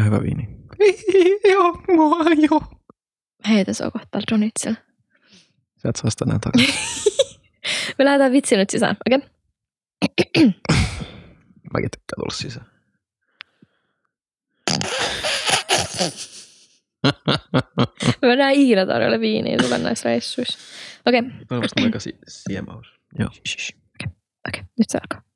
Ihan hyvä viini. joo, mua joo. Heitä se on kohta Donitsilla. Sä et saa sitä enää takaisin. Me lähdetään vitsi nyt sisään, okei? Okay? Mäkin tykkään tulla sisään. Me mennään ikinä tarjolle viiniä sulle näissä reissuissa. Okei, okay. Toivottavasti aika si- siemaus. Joo. okei, okay. nyt se alkaa.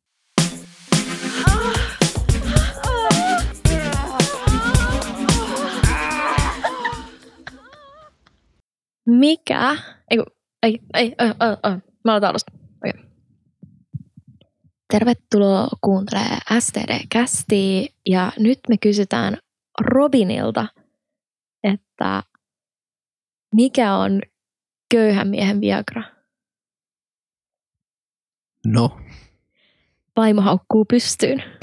Mikä? Ei, ei, ei, ei, ei, ei. Mä aloitan alusta. Okay. Tervetuloa kuuntelemaan STD-kästiä ja nyt me kysytään Robinilta, että mikä on köyhän miehen Viagra? No, Vaimo haukkuu pystyyn.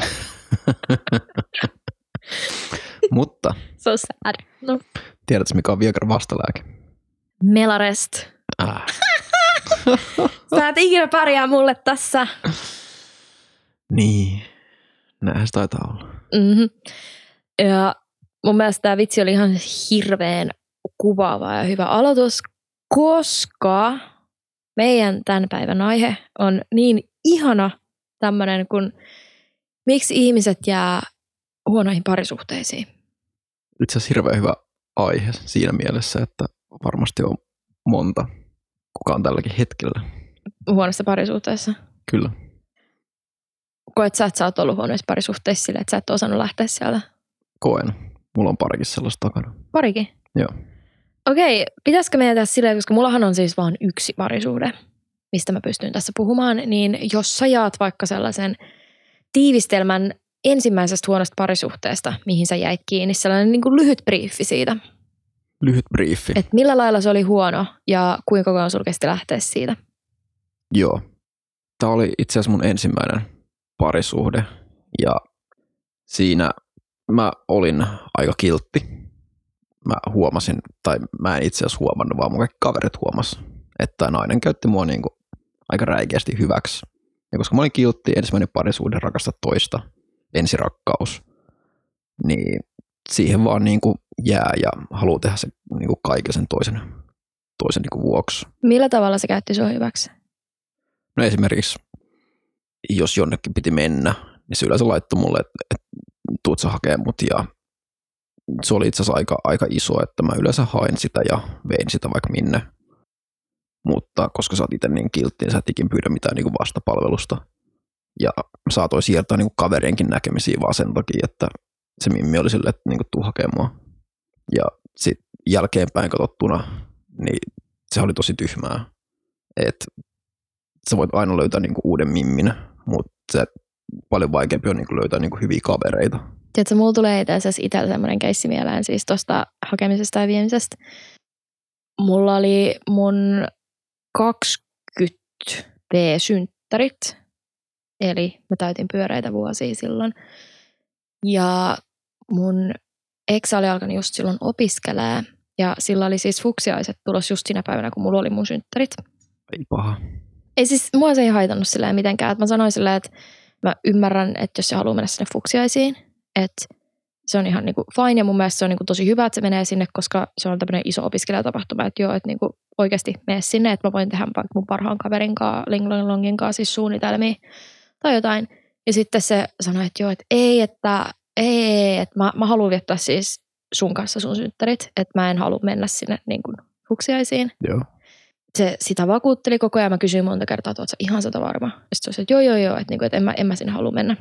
mutta So sad. No. tiedätkö mikä on Viagra vastalääke? Melarest. Äh. Sä et ikinä pärjää mulle tässä. Niin, näinhän se taitaa olla. Mm-hmm. Ja mun mielestä tämä vitsi oli ihan hirveän kuvaava ja hyvä aloitus, koska meidän tämän päivän aihe on niin ihana tämmöinen kuin miksi ihmiset jää huonoihin parisuhteisiin. Itse asiassa hirveän hyvä aihe siinä mielessä, että varmasti on monta, kuka on tälläkin hetkellä. Huonossa parisuhteessa. Kyllä. Koet sä, että sä oot ollut huonoissa parisuhteissa sille, että sä et ole osannut lähteä sieltä? Koen. Mulla on parikin sellaista takana. Parikin? Joo. Okei, pitäisikö meidän tehdä silleen, koska mullahan on siis vain yksi parisuhde, mistä mä pystyn tässä puhumaan, niin jos sä jaat vaikka sellaisen tiivistelmän ensimmäisestä huonosta parisuhteesta, mihin sä jäit kiinni, sellainen niin kuin lyhyt briefi siitä, Lyhyt briefi. että millä lailla se oli huono ja kuinka kauan sulla kesti lähteä siitä. Joo. Tämä oli itse asiassa mun ensimmäinen parisuhde ja siinä mä olin aika kiltti. Mä huomasin, tai mä en itse asiassa huomannut, vaan mun kaikki kaverit huomas, että nainen käytti mua niinku aika räikeästi hyväksi. Ja koska mä olin kiltti, ensimmäinen parisuhde, rakasta toista, ensirakkaus, niin siihen vaan niinku jää ja haluaa tehdä se niinku kaiken sen toisen, toisen niinku vuoksi. Millä tavalla se käytti sua hyväksi? No esimerkiksi, jos jonnekin piti mennä, niin se yleensä laittoi mulle, että, että tuut sä hakee mut ja se oli itse asiassa aika, aika iso, että mä yleensä hain sitä ja vein sitä vaikka minne. Mutta koska sä oot itse niin kiltti, niin sä et ikin pyydä mitään niin kuin vastapalvelusta. Ja saatoin siirtää niin kuin kaverienkin näkemisiä vaan sen takia, että se Mimmi oli silleen, että niin kuin, tuu hakemaan. Ja sitten jälkeenpäin katsottuna, niin se oli tosi tyhmää. Että sä voit aina löytää niinku uuden mimmin, mutta se paljon vaikeampi on niinku löytää niinku hyviä kavereita. Tiedätkö, mulla tulee itse asiassa itsellä semmoinen keissi mieleen siis tuosta hakemisesta ja viemisestä. Mulla oli mun 20 V-synttärit, eli mä täytin pyöreitä vuosia silloin. Ja mun ex oli alkanut just silloin opiskelee, ja sillä oli siis fuksiaiset tulos just siinä päivänä, kun mulla oli mun synttärit. Ei paha. Ei siis, mua se ei haitannut silleen mitenkään. Mä sanoin silleen, että mä ymmärrän, että jos se haluaa mennä sinne fuksiaisiin, että se on ihan niinku fine ja mun mielestä se on niinku tosi hyvä, että se menee sinne, koska se on tämmöinen iso opiskelijatapahtuma, että joo, että niinku oikeasti mene sinne, että mä voin tehdä vaikka mun parhaan kaverin kanssa, Linglongin kanssa siis suunnitelmia jotain. Ja sitten se sanoi, että joo, että ei, että ei, ei että mä, mä haluan viettää siis sun kanssa sun synttärit, että mä en halua mennä sinne niinku fuksiaisiin Joo. se sitä vakuutteli koko ajan. Mä kysyin monta kertaa, että ootko ihan sata varma? Sitten se että joo, joo, joo, että, niinku, että en, mä, en mä sinne halua mennä.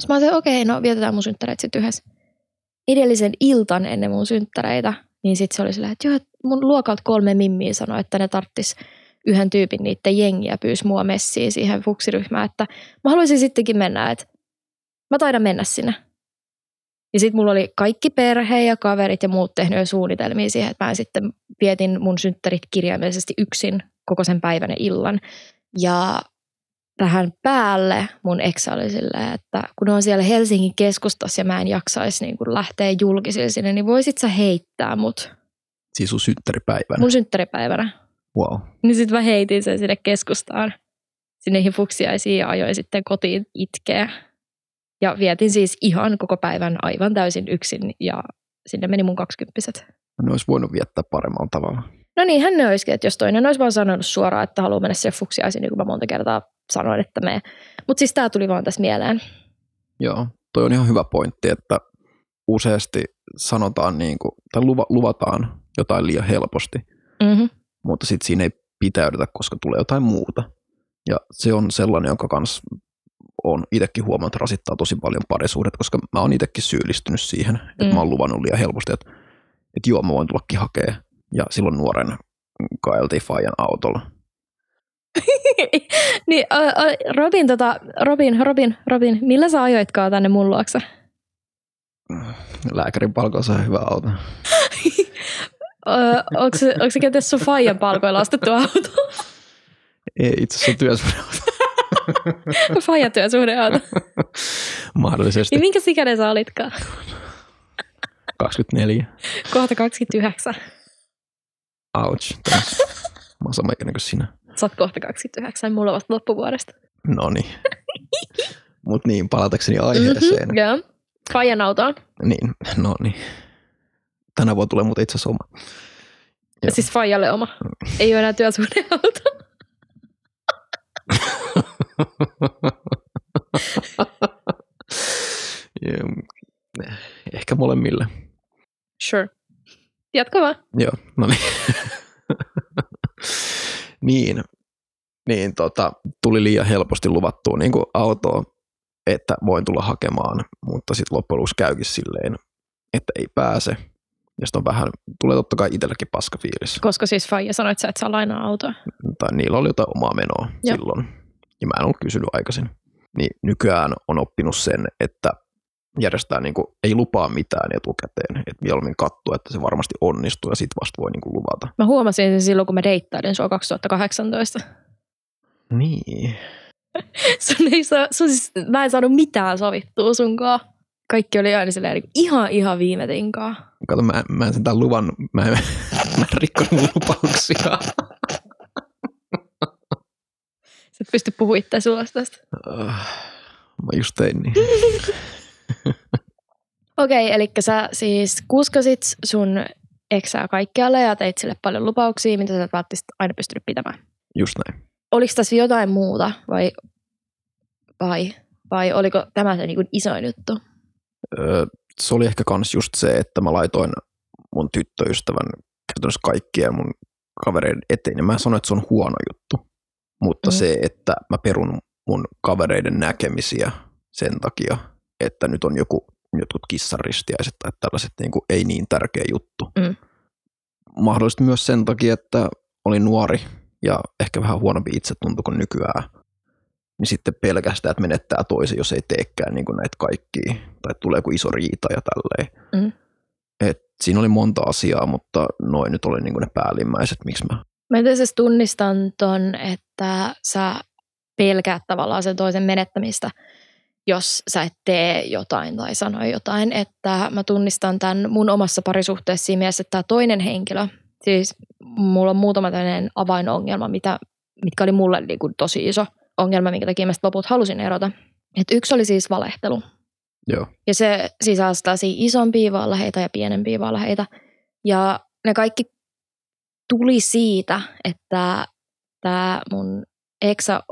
Sitten mä olin, okei, okay, no vietetään mun synttäreitä sitten yhdessä. Edellisen iltan ennen mun synttäreitä, niin sitten se oli silleen, että joo, mun luokalta kolme mimmiä sanoi, että ne tarttis yhden tyypin niiden jengiä pyysi mua messiin siihen fuksiryhmään, että mä haluaisin sittenkin mennä, että mä taidan mennä sinne. Ja sitten mulla oli kaikki perhe ja kaverit ja muut tehnyt jo suunnitelmia siihen, että mä sitten vietin mun synttärit kirjaimellisesti yksin koko sen päivän ja illan. Ja tähän päälle mun ex oli silleen, että kun on siellä Helsingin keskustassa ja mä en jaksaisi niin kun lähteä julkisille sinne, niin voisit sä heittää mut Siis sun synttäripäivänä. mun synttäripäivänä. Wow. Niin sitten mä heitin sen sinne keskustaan, sinne fuksiaisiin ja ajoin sitten kotiin itkeä. Ja vietin siis ihan koko päivän aivan täysin yksin ja sinne meni mun kaksikymppiset. Ne olisi voinut viettää paremmalla tavalla. No niin, hän ne olisikin, että jos toinen olisi vaan sanonut suoraan, että haluaa mennä se fuksiaisiin, niin kuin mä monta kertaa sanoin, että me. Mutta siis tämä tuli vaan tässä mieleen. Joo, toi on ihan hyvä pointti, että useasti sanotaan niin kuin, tai luva, luvataan jotain liian helposti, Mm-hmm. Mutta sitten siinä ei pitäydytä, koska tulee jotain muuta. Ja se on sellainen, jonka kanssa on itsekin huomannut, että rasittaa tosi paljon parisuudet, koska mä oon itsekin syyllistynyt siihen, että Mm. mä oon luvannut liian helposti, että, että joo, mä voin tullakin hakea. Ja silloin nuoren kaeltiin Fajan autolla. niin, ä, ä, Robin, tota, Robin, Robin, Robin, millä sä ajoitkaan tänne mun luokse? Lääkärin palkolla sai hyvä auto. Onko, se, onko se kenties sun faijan palkoilla ostettu auto? Ei itse asiassa työsuhdeauto. Faijan työsuhdeauto. Mahdollisesti Niin minkä ikäinen sä olitkaan? 24. Kohta 29. Ouch. Thanks. Mä oon sama ikäinen kuin sinä. Sä oot kohta 29, mulla on vasta loppuvuodesta. No niin. Mut niin, palatakseni aiheeseen. Mhm, Joo. Faijan autoon. Niin, no niin. Tänä vuonna tulee muuten itse asiassa oma. Joo. Siis Faijalle oma. Ei ole enää työsuhdeauto. Ehkä molemmille. Sure. Jatka vaan. Joo, no niin. niin, niin tota, tuli liian helposti luvattua niin kuin autoa, että voin tulla hakemaan, mutta sitten loppujen lopuksi käykin silleen, että ei pääse. Ja sitten on vähän, tulee totta kai itsellekin paska fiilis. Koska siis Faija sanoi, että sä et saa lainaa autoa. Tai niillä oli jotain omaa menoa Joo. Silloin. Ja mä en ollut kysynyt aikaisin. Niin nykyään on oppinut sen, että järjestää niin kuin, ei lupaa mitään etukäteen. Että mieluummin katsoa, että se varmasti onnistuu ja sitten vasta voi niin kuin luvata. Mä huomasin sen silloin, kun mä deittailin sua 2018. Niin. Sun ei saa, sun siis, mä en saanut mitään sovittua sunkaan. Kaikki oli aina silleen niin ihan, ihan viime tinkaa. Kato, mä, mä en sentään luvannut, mä en, mä en rikkonut lupauksia. Sä et pysty puhumaan itse sulosta tästä. Ah, mä just tein niin. Okei, okay, eli sä siis kuskasit sun eksää kaikkialle ja teit sille paljon lupauksia, mitä sä et välttämättä aina pystynyt pitämään. Just näin. Oliko tässä jotain muuta vai, vai, vai oliko tämä se niin isoin juttu? Se oli ehkä kans just se, että mä laitoin mun tyttöystävän käytännössä kaikkien mun kavereiden eteen. Ja mä en sano, että se on huono juttu, mutta Mm. se, että mä perun mun kavereiden näkemisiä sen takia, että nyt on joku jotkut kissaristiaiset tai tällaiset niin kuin ei niin tärkeä juttu. Mm. Mahdollisesti myös sen takia, että olin nuori ja ehkä vähän huonompi itsetunto kuin nykyään. Niin sitten pelkästään, että menettää toisen, jos ei teekään niin näitä kaikkia. Tai tulee joku iso riita ja tälleen. Mm. Et siinä oli monta asiaa, mutta noin nyt oli niin ne päällimmäiset, miksi mä Mä itse asiassa tunnistan ton, että sä pelkäät tavallaan sen toisen menettämistä, jos sä et tee jotain tai sano jotain. Että mä tunnistan tämän mun omassa parisuhteessa siinä mielessä, että tämä toinen henkilö, siis mulla on muutama tämmöinen avainongelma, mitä, mitkä oli mulle niin kuin tosi iso ongelma, minkä takia mä loput halusin erota. Et yksi oli siis valehtelu. Joo. Ja se sisältää siis isompia valheita ja pienempiä valheita. Ja ne kaikki tuli siitä, että tämä mun eksa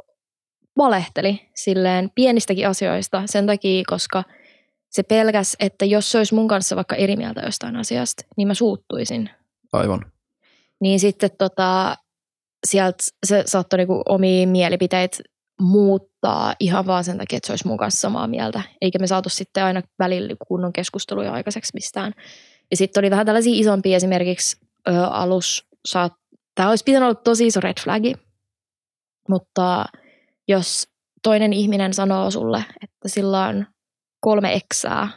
valehteli silleen pienistäkin asioista sen takia, koska se pelkäs, että jos se olisi mun kanssa vaikka eri mieltä jostain asiasta, niin mä suuttuisin. Aivan. Niin sitten tota, sieltä se saattoi niinku omia mielipiteitä muuttaa ihan vaan sen takia, että se olisi mun kanssa samaa mieltä. Eikä me saatu sitten aina välillä kunnon keskusteluja aikaiseksi mistään. Ja sitten oli vähän tällaisia isompia esimerkiksi ö, alus. Saat, tämä olisi pitänyt olla tosi iso red flagi. Mutta jos toinen ihminen sanoo sulle, että sillä on kolme eksää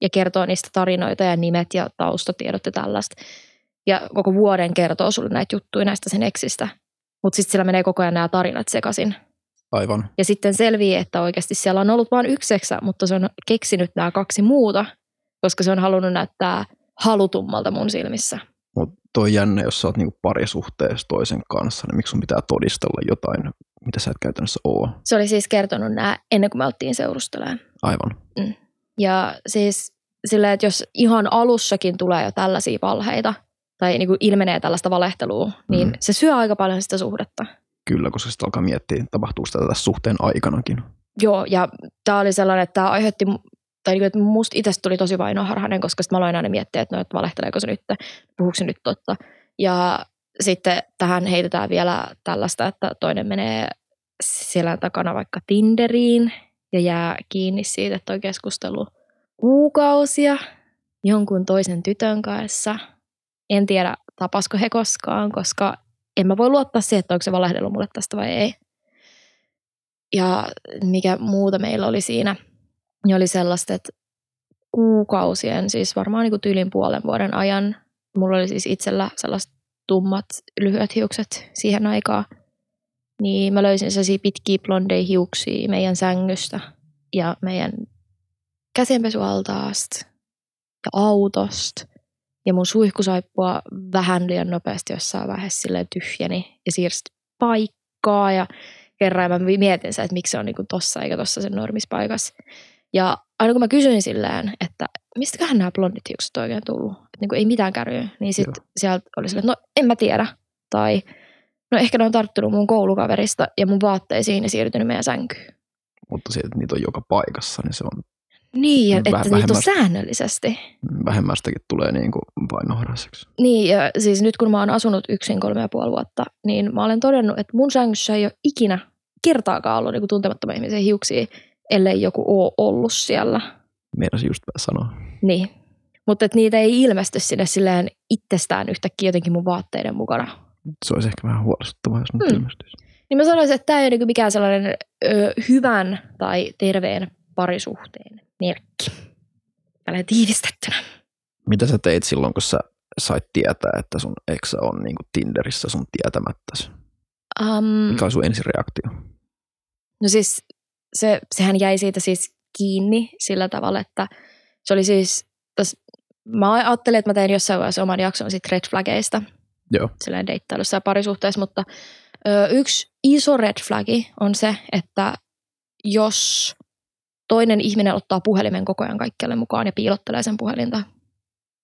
ja kertoo niistä tarinoita ja nimet ja taustatiedot ja tällaista, ja koko vuoden kertoo sulle näitä juttuja näistä sen eksistä, mutta sitten sillä menee koko ajan nämä tarinat sekaisin. Aivan. Ja sitten selvii, että oikeasti siellä on ollut vain yksi eksä, mutta se on keksinyt nämä kaksi muuta, koska se on halunnut näyttää halutummalta mun silmissä. Mutta toi jännä, jos sä oot niinku parisuhteessa toisen kanssa, niin miksi sun pitää todistella jotain mitä sä et käytännössä oo. Se oli siis kertonut nämä ennen kuin me oltiin seurustelemaan. Aivan. Ja siis silleen, että jos ihan alussakin tulee jo tällaisia valheita tai niin kuin ilmenee tällaista valehtelua, niin Mm. se syö aika paljon sitä suhdetta. Kyllä, koska sitten alkaa miettiä, tapahtuu sitä tässä suhteen aikanakin. Joo, ja tämä oli sellainen, että tämä aiheutti, tai niin kuin, että musta itsestä tuli tosi vainoharhainen, koska sitten mä aloin aina miettiä, että no, että valehteleeko se nyt, puhuuko se nyt totta. Ja sitten tähän heitetään vielä tällaista, että toinen menee selän takana vaikka Tinderiin ja jää kiinni siitä, että on keskustelu kuukausia jonkun toisen tytön kanssa. En tiedä, tapasko he koskaan, koska en mä voi luottaa siihen, että onko se valehdellut mulle tästä vai ei. Ja mikä muuta meillä oli siinä, niin oli sellaista, että kuukausien, siis varmaan niin kuin tyylin puolen vuoden ajan, mulla oli siis itsellä sellaiset tummat, lyhyet hiukset siihen aikaan, niin mä löysin sellaisia pitkiä blondeja hiuksia meidän sängystä ja meidän käsienpesualtaasta ja autosta. Ja mun suihkusaippua vähän liian nopeasti jossain vaiheessa silleen tyhjeni ja siirsi paikkaa ja kerran mä mietin sitä, että miksi se on niinku tossa eikä tossa sen normispaikassa. Ja aina kun mä kysyin silleen, että mistäköhän nämä blondit hiukset oikein tullut, että niinku ei mitään kärryä, niin sitten sieltä oli silleen, että no en mä tiedä. Tai no ehkä ne on tarttunut mun koulukaverista ja mun vaatteisiin ja siirtynyt meidän sänkyyn. Mutta se, että niitä on joka paikassa, niin se on Niin, ja Väh- että niitä on vähemmän- säännöllisesti. vähemmästäkin tulee niin kuin vainoharhaiseksi. Niin, ja siis nyt kun mä oon asunut yksin kolme ja puoli vuotta, niin mä olen todennut, että mun sängyssä ei ole ikinä kertaakaan ollut niin tuntemattomia ihmisiä hiuksia, ellei joku oo ollut siellä. Meinasin just sanoa. Niin. Mutta että niitä ei ilmesty sinne silleen itsestään yhtäkkiä jotenkin mun vaatteiden mukana. Se olisi ehkä vähän huolestuttavaa, jos nyt Hmm. ilmestyisi. Niin mä sanoisin, että tämä ei ole niinku mikään sellainen ö, hyvän tai terveen parisuhteen merkki. Tällä tiivistettynä. Mitä sä teit silloin, kun sä sait tietää, että sun eksä on niin kuin Tinderissä sun tietämättäsi? Um, Mikä oli sun ensireaktio? No siis se, sehän jäi siitä siis kiinni sillä tavalla, että se oli siis, tos, mä ajattelin, että mä tein jossain vaiheessa oman jakson sit red flageista, Joo. silleen deittailussa ja parisuhteessa, mutta ö, yksi iso red flagi on se, että jos toinen ihminen ottaa puhelimen koko ajan kaikkialle mukaan ja piilottelee sen puhelinta.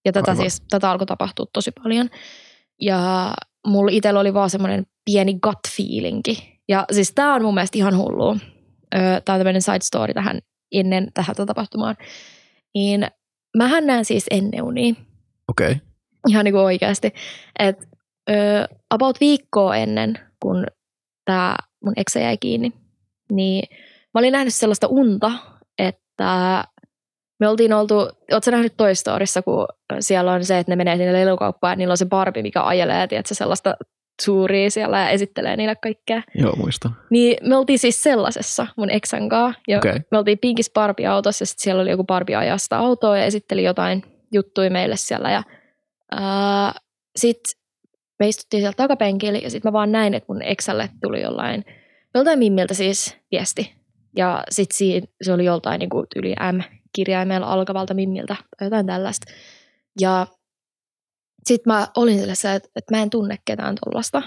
Ja tätä Aivan. siis, tätä alkoi tapahtua tosi paljon. Ja mulla itsellä oli vaan semmoinen pieni gut feelingi. Ja siis tää on mun mielestä ihan hullu. Tää on tämmöinen side story tähän ennen tähän tapahtumaan. Niin mähän näen siis enneunia Okei. Okay. ihan niin kuin oikeasti. Et, ö, about viikkoa ennen, kun tämä mun eksä jäi kiinni, niin mä olin nähnyt sellaista unta, että me oltiin oltu, ootko nähnyt Toy Storyssa, kun siellä on se, että ne menee sinne lelukauppaan ja niillä on se Barbie, mikä ajelee, tiedätkö, sellaista suuria siellä ja esittelee niille kaikkea. Joo, muistan. Niin me oltiin siis sellaisessa mun eksän kanssa. Ja. Okay. me oltiin pinkis Barbie-autossa ja sitten siellä oli joku Barbie ajaa sitä autoa ja esitteli jotain juttuja meille siellä. Ja sitten me istuttiin siellä takapenkillä ja sitten mä vaan näin, että mun eksälle tuli jollain, joltain mimmiltä siis viesti. Ja sitten se oli joltain niin kuin yli M-kirjaimella alkavalta mimmiltä tai jotain tällaista. Ja sitten mä olin sellaisessa, että, että mä en tunne ketään tuollaista,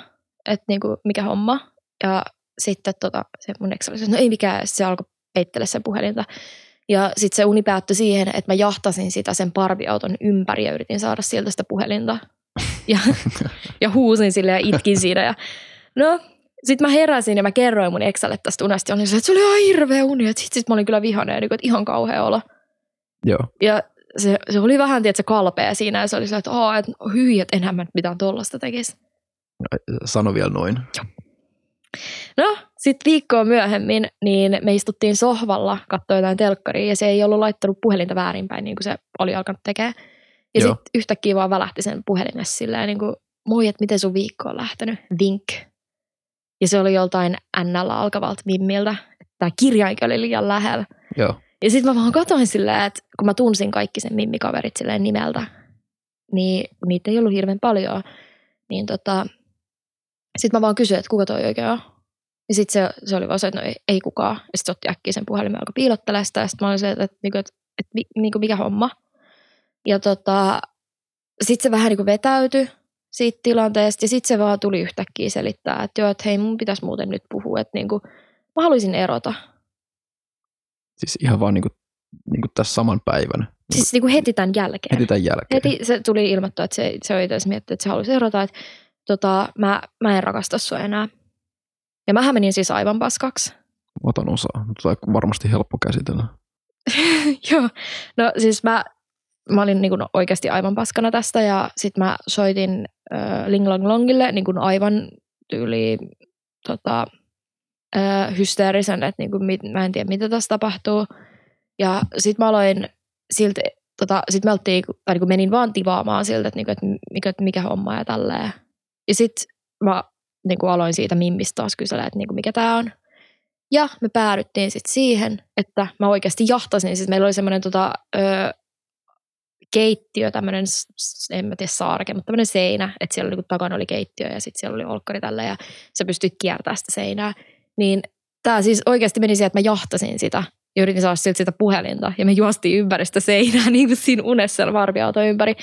että niinku, mikä homma. Ja sitten tota, se mun eksä oli no ei mikään, se alkoi peittele sen puhelinta. Ja sitten se uni päättyi siihen, että mä jahtasin sitä sen parviauton ympäri ja yritin saada sieltä sitä puhelinta. Ja, ja huusin sille ja itkin siinä. Ja, no, sitten mä heräsin ja mä kerroin mun eksälle tästä unesta. Ja olin se, että se oli ihan hirveä uni. Sitten sit mä olin kyllä vihainen, ja niinku, että ihan kauhea olo. Joo. Ja se, se oli vähän, tiedätkö, kalpea siinä. Ja se oli se, että, Aa, että hyi, että enhän mä nyt mitään tollasta tekisi. Sano vielä noin. No, sitten viikkoa myöhemmin, niin me istuttiin sohvalla, katsoi jotain telkkaria, ja se ei ollut laittanut puhelinta väärinpäin, niin kuin se oli alkanut tekemään. Ja sitten yhtäkkiä vaan välähti sen puhelimessa silleen, niin kuin, moi, että miten sun viikko on lähtenyt, vink. Ja se oli joltain NL alkavalta mimmiltä, tämä kirjainkin oli liian lähellä. Joo. Ja sitten mä vaan katsoin silleen, että kun mä tunsin kaikki sen mimmikaverit silleen nimeltä, niin niitä ei ollut hirveän paljon, niin tota, sitten mä vaan kysyin, että kuka toi oikein on. Ja sitten se, se oli vaan se, että no ei, ei kukaan. Ja sitten se otti äkkiä sen puhelimen alkoi piilottelemaan sitä. Ja sitten mä olin se, että, että, että, että, että, että mikä homma. Ja tota, sitten se vähän niin kuin vetäytyi. Siitä tilanteesta ja sitten se vaan tuli yhtäkkiä selittää, että joo, että hei mun pitäisi muuten nyt puhua, että niinku, mä haluaisin erota. Siis ihan vaan niinku, niinku tässä saman päivän. Siis niinku heti tämän jälkeen. Heti tämän jälkeen. Heti se tuli ilmoittaa, että se, se oli itse miettinyt, että se haluaisi erota, että tota, mä, mä en rakasta sua enää. Ja mähän menin siis aivan paskaksi. Otan osaa. Tämä on varmasti helppo käsitellä. Joo, no siis mä, mä olin niin kuin oikeasti aivan paskana tästä ja sitten mä soitin äh, Ling Long Longille niin kuin aivan tyyli tota, äh, hysteerisen, että niin kuin, mit, mä en tiedä mitä tässä tapahtuu. Ja sitten mä aloin siltä, tota, sit me oltiin, tai niin kuin menin vaan tivaamaan siltä, että, niin kuin, että, mikä, että mikä homma ja tälleen. Ja sitten mä niin kuin aloin siitä mimmistä taas kysellä, että niin kuin, mikä tämä on. Ja me päädyttiin sitten siihen, että mä oikeasti jahtasin. Siis meillä oli semmoinen tota, keittiö, tämmöinen, en mä tiedä saareke, mutta tämmöinen seinä, että siellä oli, niin takana oli keittiö ja sitten siellä oli olkkari tällä ja sä pystyt kiertämään sitä seinää. Niin tämä siis oikeasti meni siihen, että mä jahtasin sitä ja yritin saada siltä sitä puhelinta ja me juostiin ympäri sitä seinää niin kuin siinä unessa varviauto ympäri.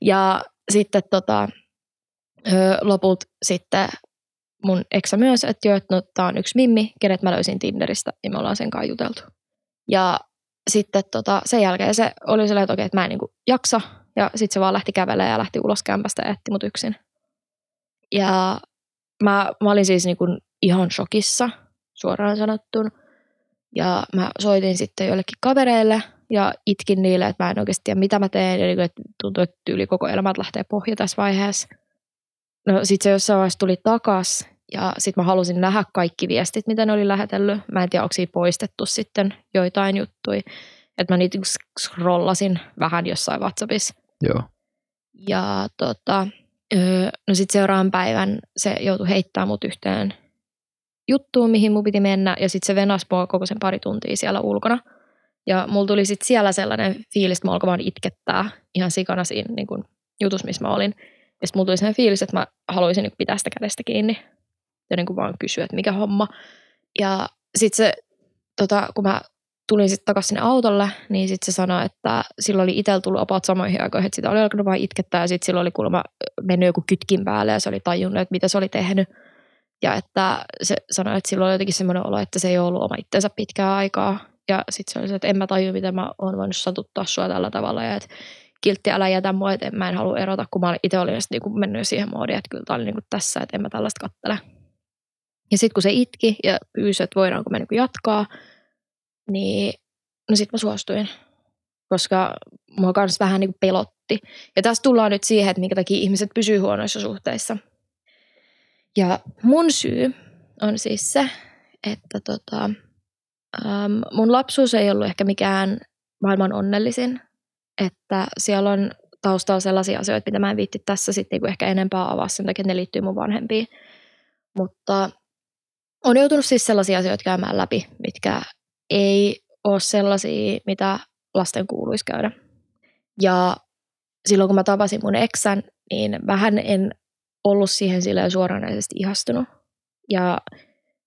Ja sitten tota, ö, lopulta sitten mun eksä myös, että joo, että no, tää on yksi mimmi, kenet mä löysin Tinderistä ja me ollaan sen kanssa juteltu. Ja sitten tota, sen jälkeen se oli sellainen, että okei, että mä en niin kuin jaksa. Ja sitten se vaan lähti kävelemään ja lähti ulos kämpästä ja jätti mut yksin. Ja mä, mä olin siis niin kuin ihan shokissa, suoraan sanottuna. Ja mä soitin sitten joillekin kavereille ja itkin niille, että mä en oikeasti tiedä, mitä mä teen. Ja niin kuin, että tuntuu, että yli koko elämät lähtee pohja tässä vaiheessa. No sit se jossain vaiheessa tuli takas ja sitten mä halusin nähdä kaikki viestit, mitä ne oli lähetellyt. Mä en tiedä, onko siinä poistettu sitten joitain juttuja. Että mä niitä scrollasin vähän jossain WhatsAppissa. Joo. Ja tota, öö, no sitten seuraavan päivän se joutui heittämään mut yhteen juttuun, mihin mun piti mennä. Ja sitten se venas mua koko sen pari tuntia siellä ulkona. Ja mulla tuli sitten siellä sellainen fiilis, että mä alkoin vaan itkettää ihan sikana siinä niin kun, jutus, missä mä olin. Ja sitten mulla tuli sellainen fiilis, että mä haluaisin niin pitää sitä kädestä kiinni ja niin kuin vaan kysyä, että mikä homma. Ja sitten se, tota, kun mä tulin sitten takaisin sinne autolle, niin sitten se sanoi, että sillä oli itsellä tullut apat samoihin aikoihin, että sitä oli alkanut vain itkettää ja sitten sillä oli kuulemma mennyt joku kytkin päälle ja se oli tajunnut, että mitä se oli tehnyt. Ja että se sanoi, että sillä oli jotenkin semmoinen olo, että se ei ollut oma itsensä pitkää aikaa. Ja sitten se oli se, että en mä tajua, miten mä oon voinut satuttaa sua tällä tavalla ja että kiltti älä jätä mua, että mä en halua erota, kun mä itse olin niinku mennyt siihen moodiin, että kyllä tämä oli niinku tässä, että en mä tällaista kattele. Ja sitten kun se itki ja pyysi, että voidaanko me niinku jatkaa, niin no sitten mä suostuin, koska mua kans vähän niinku pelotti. Ja tässä tullaan nyt siihen, että minkä takia ihmiset pysyy huonoissa suhteissa. Ja mun syy on siis se, että tota, ähm, mun lapsuus ei ollut ehkä mikään maailman onnellisin. Että siellä on taustalla sellaisia asioita, mitä mä en viitti tässä sitten niinku ehkä enempää avaa sen takia, että ne liittyy mun vanhempiin. Mutta on joutunut siis sellaisia asioita käymään läpi, mitkä ei ole sellaisia, mitä lasten kuuluisi käydä. Ja silloin kun mä tapasin mun eksän, niin vähän en ollut siihen silleen suoranaisesti ihastunut. Ja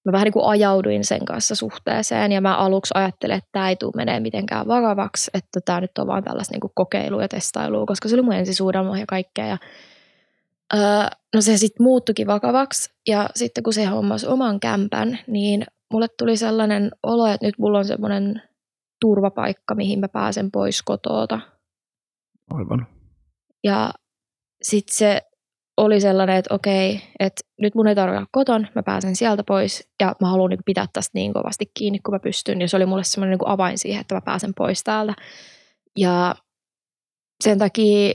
mä vähän niin kuin ajauduin sen kanssa suhteeseen ja mä aluksi ajattelin, että tämä ei tule menee mitenkään vakavaksi, että tämä nyt on vaan tällaista niin kuin kokeilua ja testailua, koska se oli mun ensisuudelma ja kaikkea. Ja, öö, no se sitten muuttukin vakavaksi ja sitten kun se hommasi oman kämpän, niin mulle tuli sellainen olo, että nyt mulla on semmoinen turvapaikka, mihin mä pääsen pois kotoota. Aivan. Ja sitten se oli sellainen, että okei, että nyt mun ei tarvitse olla koton, mä pääsen sieltä pois ja mä haluan niin pitää tästä niin kovasti kiinni kuin mä pystyn. Ja se oli mulle semmoinen niin avain siihen, että mä pääsen pois täältä. Ja sen takia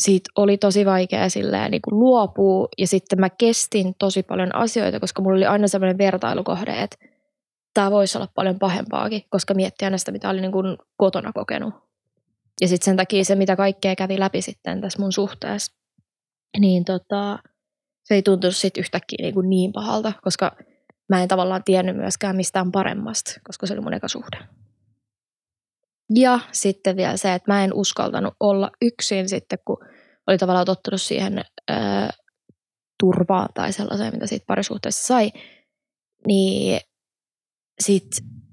siitä oli tosi vaikea silleen niin kuin luopua ja sitten mä kestin tosi paljon asioita, koska mulla oli aina semmoinen vertailukohde, että tämä voisi olla paljon pahempaakin, koska miettii aina sitä, mitä oli niin kuin kotona kokenut. Ja sitten sen takia se, mitä kaikkea kävi läpi sitten tässä mun suhteessa, niin tota, se ei tuntunut sitten yhtäkkiä niin, kuin niin pahalta, koska mä en tavallaan tiennyt myöskään mistään paremmasta, koska se oli mun eka suhde. Ja sitten vielä se, että mä en uskaltanut olla yksin sitten, kun oli tavallaan tottunut siihen ää, turvaan tai sellaiseen, mitä siitä parisuhteessa sai, niin sit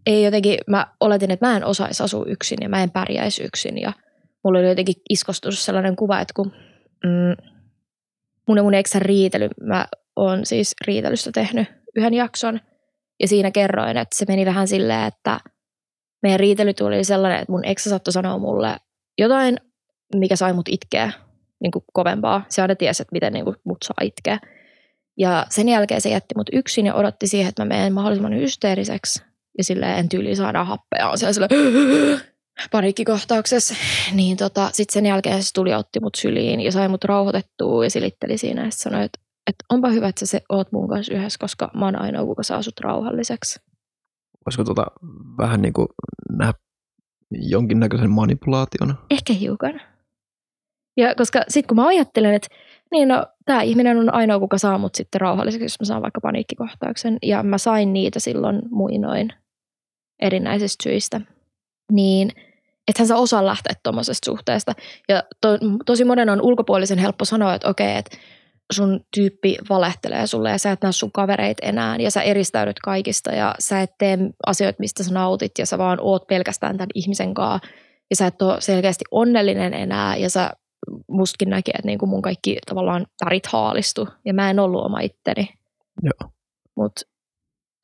ei jotenkin, mä oletin, että mä en osaisi asua yksin ja mä en pärjäisi yksin ja mulla oli jotenkin iskostunut sellainen kuva, että kun mm, mun ja mun eksän riitely, mä oon siis riitelystä tehnyt yhden jakson. Ja siinä kerroin, että se meni vähän silleen, että meidän riitely tuli sellainen, että mun eksä saattoi sanoa mulle jotain, mikä sai mut itkeä niin kuin kovempaa. Se aina tiesi, että miten niin kuin mut saa itkeä. Ja sen jälkeen se jätti mut yksin ja odotti siihen, että mä menen mahdollisimman hysteeriseksi. Ja silleen en tyyli saada happea. On siellä silleen, paniikkikohtauksessa. Niin tota, sitten sen jälkeen se tuli ja otti mut syliin ja sai mut rauhoitettua ja silitteli siinä ja sanoi, että, että onpa hyvä, että sä oot mun kanssa yhdessä, koska mä oon ainoa, kuka saa sut rauhalliseksi. Voisiko tota vähän niin kuin nähdä jonkinnäköisen manipulaation? Ehkä hiukan. Ja koska sitten kun mä ajattelen, että niin no, tämä ihminen on ainoa, kuka saa mut sitten rauhalliseksi, jos mä saan vaikka paniikkikohtauksen. Ja mä sain niitä silloin muinoin erinäisistä syistä. Niin ethän sä osaa lähteä tuommoisesta suhteesta. Ja to, tosi monen on ulkopuolisen helppo sanoa, että okei, että sun tyyppi valehtelee sulle ja sä et näe sun kavereit enää ja sä eristäydyt kaikista ja sä et tee asioita, mistä sä nautit ja sä vaan oot pelkästään tämän ihmisen kanssa ja sä et ole selkeästi onnellinen enää ja sä mustakin näki, että niin kuin mun kaikki tavallaan tarit haalistu ja mä en ollut oma itteni. Joo. Mutta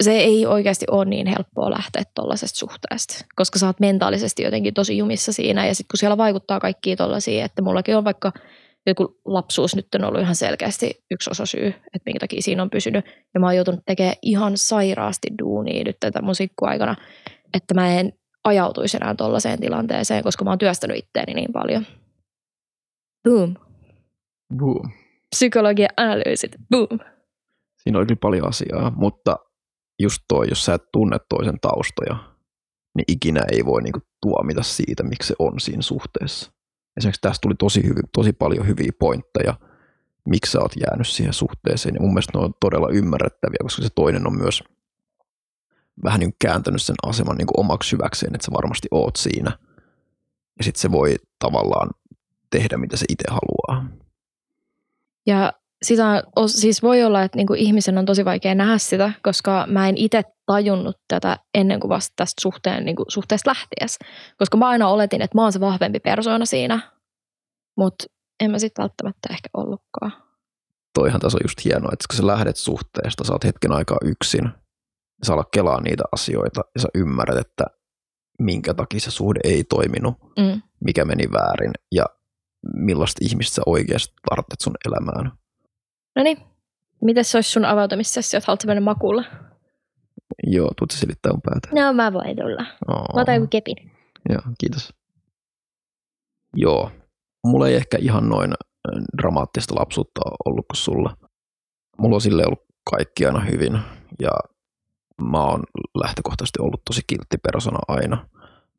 se ei oikeasti ole niin helppoa lähteä tuollaisesta suhteesta, koska sä oot mentaalisesti jotenkin tosi jumissa siinä ja sitten kun siellä vaikuttaa kaikki tollaisia, että mullakin on vaikka joku lapsuus nyt on ollut ihan selkeästi yksi osa syy, että minkä takia siinä on pysynyt. Ja mä oon joutunut tekemään ihan sairaasti duunia nyt tätä musiikkuaikana, että mä en ajautuisi enää tuollaiseen tilanteeseen, koska mä oon työstänyt itteeni niin paljon. Boom. Boom. Psykologia analyysit. Boom. Siinä oli kyllä paljon asiaa, mutta just toi, jos sä et tunne toisen taustoja, niin ikinä ei voi niinku tuomita siitä, miksi se on siinä suhteessa. Esimerkiksi tästä tuli tosi, hyvi, tosi paljon hyviä pointteja, miksi sä oot jäänyt siihen suhteeseen. Ja mun mielestä ne on todella ymmärrettäviä, koska se toinen on myös vähän niin kääntänyt sen aseman niin omaksi hyväkseen, että sä varmasti oot siinä. Ja sitten se voi tavallaan tehdä, mitä se itse haluaa. Ja sitä on, siis voi olla, että niinku ihmisen on tosi vaikea nähdä sitä, koska mä en itse tajunnut tätä ennen kuin vasta tästä suhteen, niinku, suhteesta lähtiessä. Koska mä aina oletin, että mä oon se vahvempi persoona siinä, mutta en mä sitten välttämättä ehkä ollutkaan. Toihan tässä on just hienoa, että kun sä lähdet suhteesta, sä oot hetken aikaa yksin, ja sä alat kelaa niitä asioita, ja sä ymmärrät, että minkä takia se suhde ei toiminut, Mm. mikä meni väärin, ja millaista ihmistä sä oikeasti tarvitset sun elämään. No niin, miten se olisi sun avautumissessio, haluatko mennä makuulla? Joo, tuut sä selittää mun päätä. No mä voin tulla. Oo. Mä otan joku kepin. Joo, kiitos. Joo, mulla ei ehkä ihan noin äh, dramaattista lapsuutta ollut kuin sulla. Mulla on sille ollut kaikki aina hyvin ja mä oon lähtökohtaisesti ollut tosi kiltti persona aina.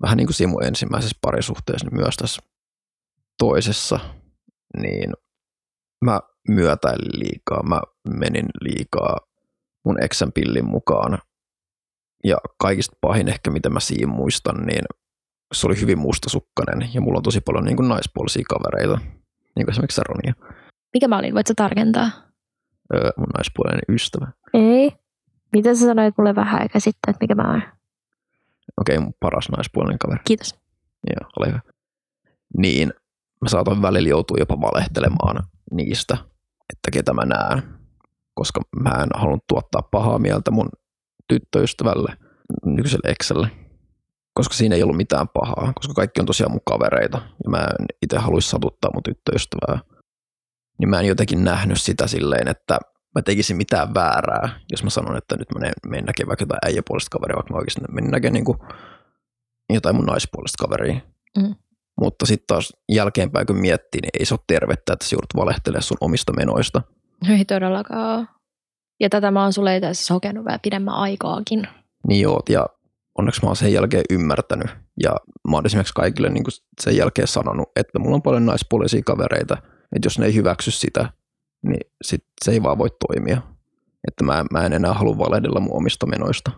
Vähän niin kuin siinä mun ensimmäisessä parisuhteessa, niin myös tässä toisessa, niin mä myötäilin liikaa, mä menin liikaa mun eksän pillin mukaan. Ja kaikista pahin ehkä, mitä mä siinä muistan, niin se oli hyvin mustasukkainen ja mulla on tosi paljon niin kuin naispuolisia kavereita, niin kuin esimerkiksi Saronia, Mikä mä olin? Voit sä tarkentaa? öö, mun naispuolinen ystävä. Ei. Mitä sä sanoit mulle vähän aikaa sitten, että mikä mä oon? Okei, mun paras naispuolinen kaveri. Kiitos. Joo, ole hyvä. Niin, mä saatan välillä joutua jopa valehtelemaan niistä, että ketä mä näen, koska mä en halunnut tuottaa pahaa mieltä mun tyttöystävälle, nykyiselle ekselle, koska siinä ei ollut mitään pahaa, koska kaikki on tosiaan mun kavereita ja mä en itse haluaisi satuttaa mun tyttöystävää. Niin mä en jotenkin nähnyt sitä silleen, että mä tekisin mitään väärää, jos mä sanon, että nyt mä menen, näkemään vaikka jotain äijäpuolista kaveria, vaikka mä oikeasti menen näkemään niin jotain mun naispuolista kaveria. Mm. Mutta sitten taas jälkeenpäin kun miettii, niin ei se ole tervettä, että sä joudut valehtelemaan sun omista menoista. Ei todellakaan. Ja tätä mä oon sulle itse asiassa hokenut vielä pidemmän aikaakin. Niin oot, ja onneksi mä oon sen jälkeen ymmärtänyt. Ja mä oon esimerkiksi kaikille niin sen jälkeen sanonut, että mulla on paljon naispuolisia kavereita, että jos ne ei hyväksy sitä, niin sit se ei vaan voi toimia. Että mä, mä en enää halua valehdella mun omista menoista.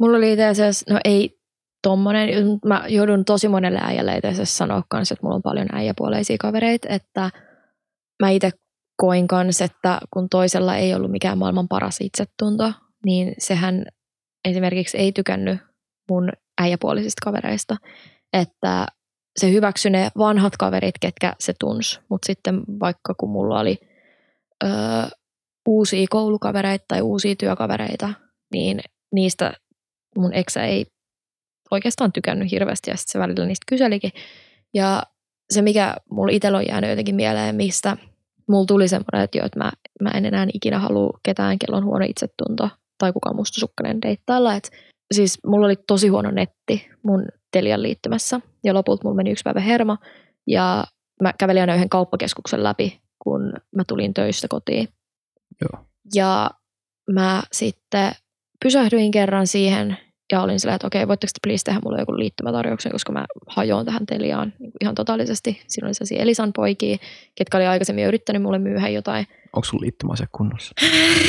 Mulla oli itse asiassa, no ei tommonen, mä joudun tosi monelle äijälle itse sanoa kanssa, että mulla on paljon äijäpuoleisia kavereita, että mä itse koin kanssa, että kun toisella ei ollut mikään maailman paras itsetunto, niin sehän esimerkiksi ei tykännyt mun äijäpuolisista kavereista, että se hyväksyi ne vanhat kaverit, ketkä se tunsi, mutta sitten vaikka kun mulla oli ö, uusia koulukavereita tai uusia työkavereita, niin niistä mun eksä ei oikeastaan tykännyt hirveästi ja sitten se välillä niistä kyselikin. Ja se, mikä mulla itsellä on jäänyt jotenkin mieleen, mistä mulla tuli semmoinen, että, jo, että mä, mä en enää ikinä halua ketään, kello on huono itsetunto tai kukaan mustasukkainen deittailla. Et siis mulla oli tosi huono netti mun Telian liittymässä ja lopulta mulla meni yksi päivä hermo ja mä kävelin aina yhden kauppakeskuksen läpi, kun mä tulin töistä kotiin. Joo. Ja mä sitten pysähdyin kerran siihen ja olin silleen, että okei, voitteko te please tehdä mulle joku liittymätarjouksen, koska mä hajoan tähän Teliaan niin ihan totaalisesti. Siinä oli sellaisia Elisan poikia, ketkä oli aikaisemmin yrittänyt mulle myyhä jotain. Onko sun liittymäasia kunnossa?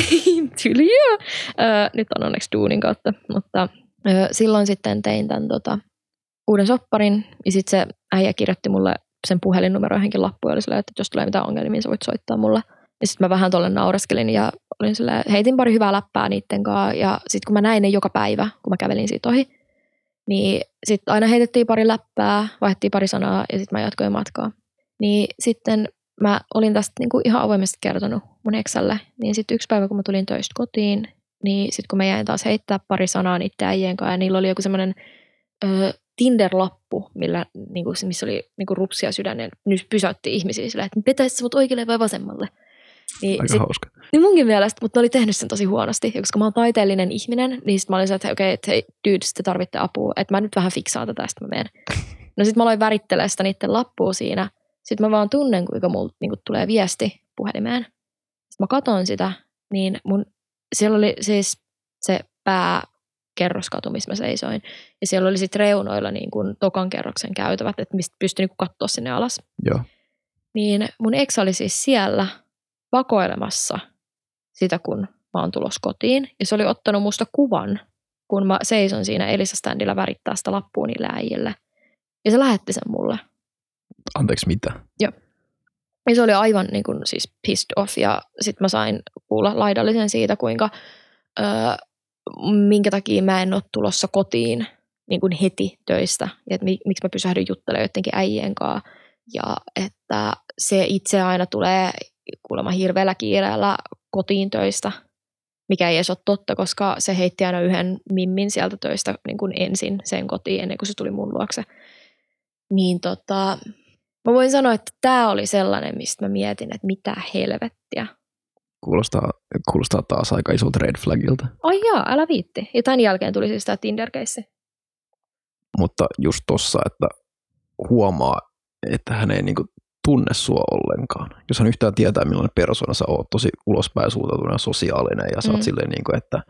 Tyli joo. Nyt on onneksi duunin kautta, mutta ö, silloin sitten tein tämän tota, uuden sopparin ja sitten se äijä kirjoitti mulle sen puhelinnumero johonkin lappuun ja oli silleen, että jos tulee mitään ongelmia, niin sä voit soittaa mulle. Ja sitten mä vähän tuolle naureskelin ja olin silleen, heitin pari hyvää läppää niitten kanssa. Ja sitten kun mä näin ne joka päivä, kun mä kävelin siitä ohi, niin sitten aina heitettiin pari läppää, vaihdettiin pari sanaa ja sitten mä jatkoin matkaa. Niin sitten mä olin tästä niinku ihan avoimesti kertonut mun eksälle. Niin sitten yksi päivä, kun mä tulin töistä kotiin, niin sitten kun mä jäin taas heittää pari sanaa niiden äijien kanssa, ja niillä oli joku semmoinen Tinder-lappu, millä, niinku, missä oli niinku rupsia sydän, ja nyt pysäytti ihmisiä sillä, että vetäisi mut oikealle vai vasemmalle. Niin Aika sit, hauska. niin munkin mielestä, mutta ne oli tehnyt sen tosi huonosti. Ja koska mä oon taiteellinen ihminen, niin sit mä olin se, että okei, okay, että hei, dude, te tarvitte apua. Että mä nyt vähän fiksaan tätä, sitten mä menen. No sit mä aloin värittelemään sitä niiden lappua siinä. Sitten mä vaan tunnen, kuinka mulla niin tulee viesti puhelimeen. Sitten mä katon sitä, niin mun, siellä oli siis se pääkerroskatu, missä mä seisoin. Ja siellä oli sitten reunoilla niin kuin tokan kerroksen käytävät, että mistä pystyi niin katsoa sinne alas. Joo. Niin mun ex oli siis siellä vakoilemassa sitä, kun mä oon tulos kotiin. Ja se oli ottanut musta kuvan, kun mä seison siinä Elisa-standilla värittää sitä lappua niille äijille. Ja se lähetti sen mulle. Anteeksi, mitä? Ja se oli aivan niin kuin, siis pissed off. Ja sitten mä sain kuulla laidallisen siitä, kuinka öö, minkä takia mä en ole tulossa kotiin niin kuin heti töistä. Ja että miksi mä pysähdyn juttelemaan jotenkin äijien kanssa. Ja että se itse aina tulee kuulemma hirveällä kiireellä kotiin töistä, mikä ei edes ole totta, koska se heitti aina yhden mimmin sieltä töistä niin kuin ensin sen kotiin, ennen kuin se tuli mun luokse. Niin tota, mä voin sanoa, että tämä oli sellainen, mistä mä mietin, että mitä helvettiä. Kuulostaa, kuulostaa taas aika isolta red flagilta. Ai jaa, älä viitti. Ja tämän jälkeen tuli siis tämä tinder. Mutta just tossa, että huomaa, että hän ei niinku tunne sua ollenkaan. Jos hän yhtään tietää, millainen persona sä oot, tosi ulospäin suuntautunut ja sosiaalinen, ja sä oot Mm. silleen, niin kuin, että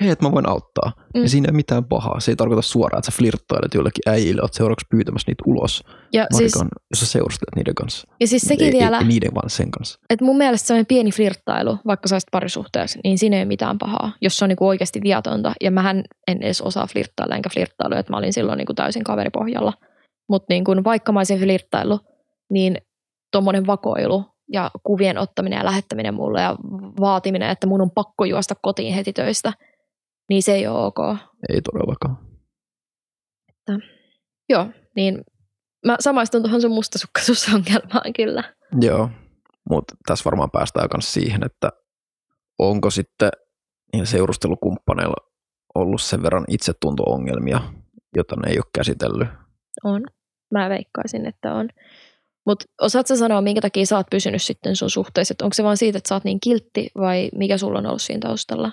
hei, että mä voin auttaa. Mm. Ja siinä ei ole mitään pahaa. Se ei tarkoita suoraan, että sä flirttailet jollekin äijille, oot seuraavaksi pyytämässä niitä ulos. Ja siis, Marikan, jos sä seurustelet niiden kanssa. ja siis sekin ei, vielä, Ei, niiden, vaan sen kanssa. että mun mielestä semmoinen pieni flirttailu, vaikka sä olisit parisuhteessa, niin siinä ei ole mitään pahaa, jos se on niinku oikeasti viatonta. Ja mähän en edes osaa flirttailla enkä flirttailu, että mä olin silloin niinku täysin kaveripohjalla. Mutta niinku, vaikka mä olisin flirttailu, niin tuommoinen vakoilu ja kuvien ottaminen ja lähettäminen mulle ja vaatiminen, että mun on pakko juosta kotiin heti töistä, niin se ei ole ok. Ei todellakaan. Joo, niin mä samaistun tuohon sun mustasukkaisuusongelmaan kyllä. Joo, mutta tässä varmaan päästään myös siihen, että onko sitten seurustelukumppaneilla ollut sen verran itsetunto-ongelmia, jota ne ei ole käsitellyt. On. Mä veikkaisin, että on. Mutta osaatko sanoa, minkä takia sä oot pysynyt sitten sun suhteessa? Onko se vaan siitä, että sä oot niin kiltti vai mikä sulla on ollut siinä taustalla?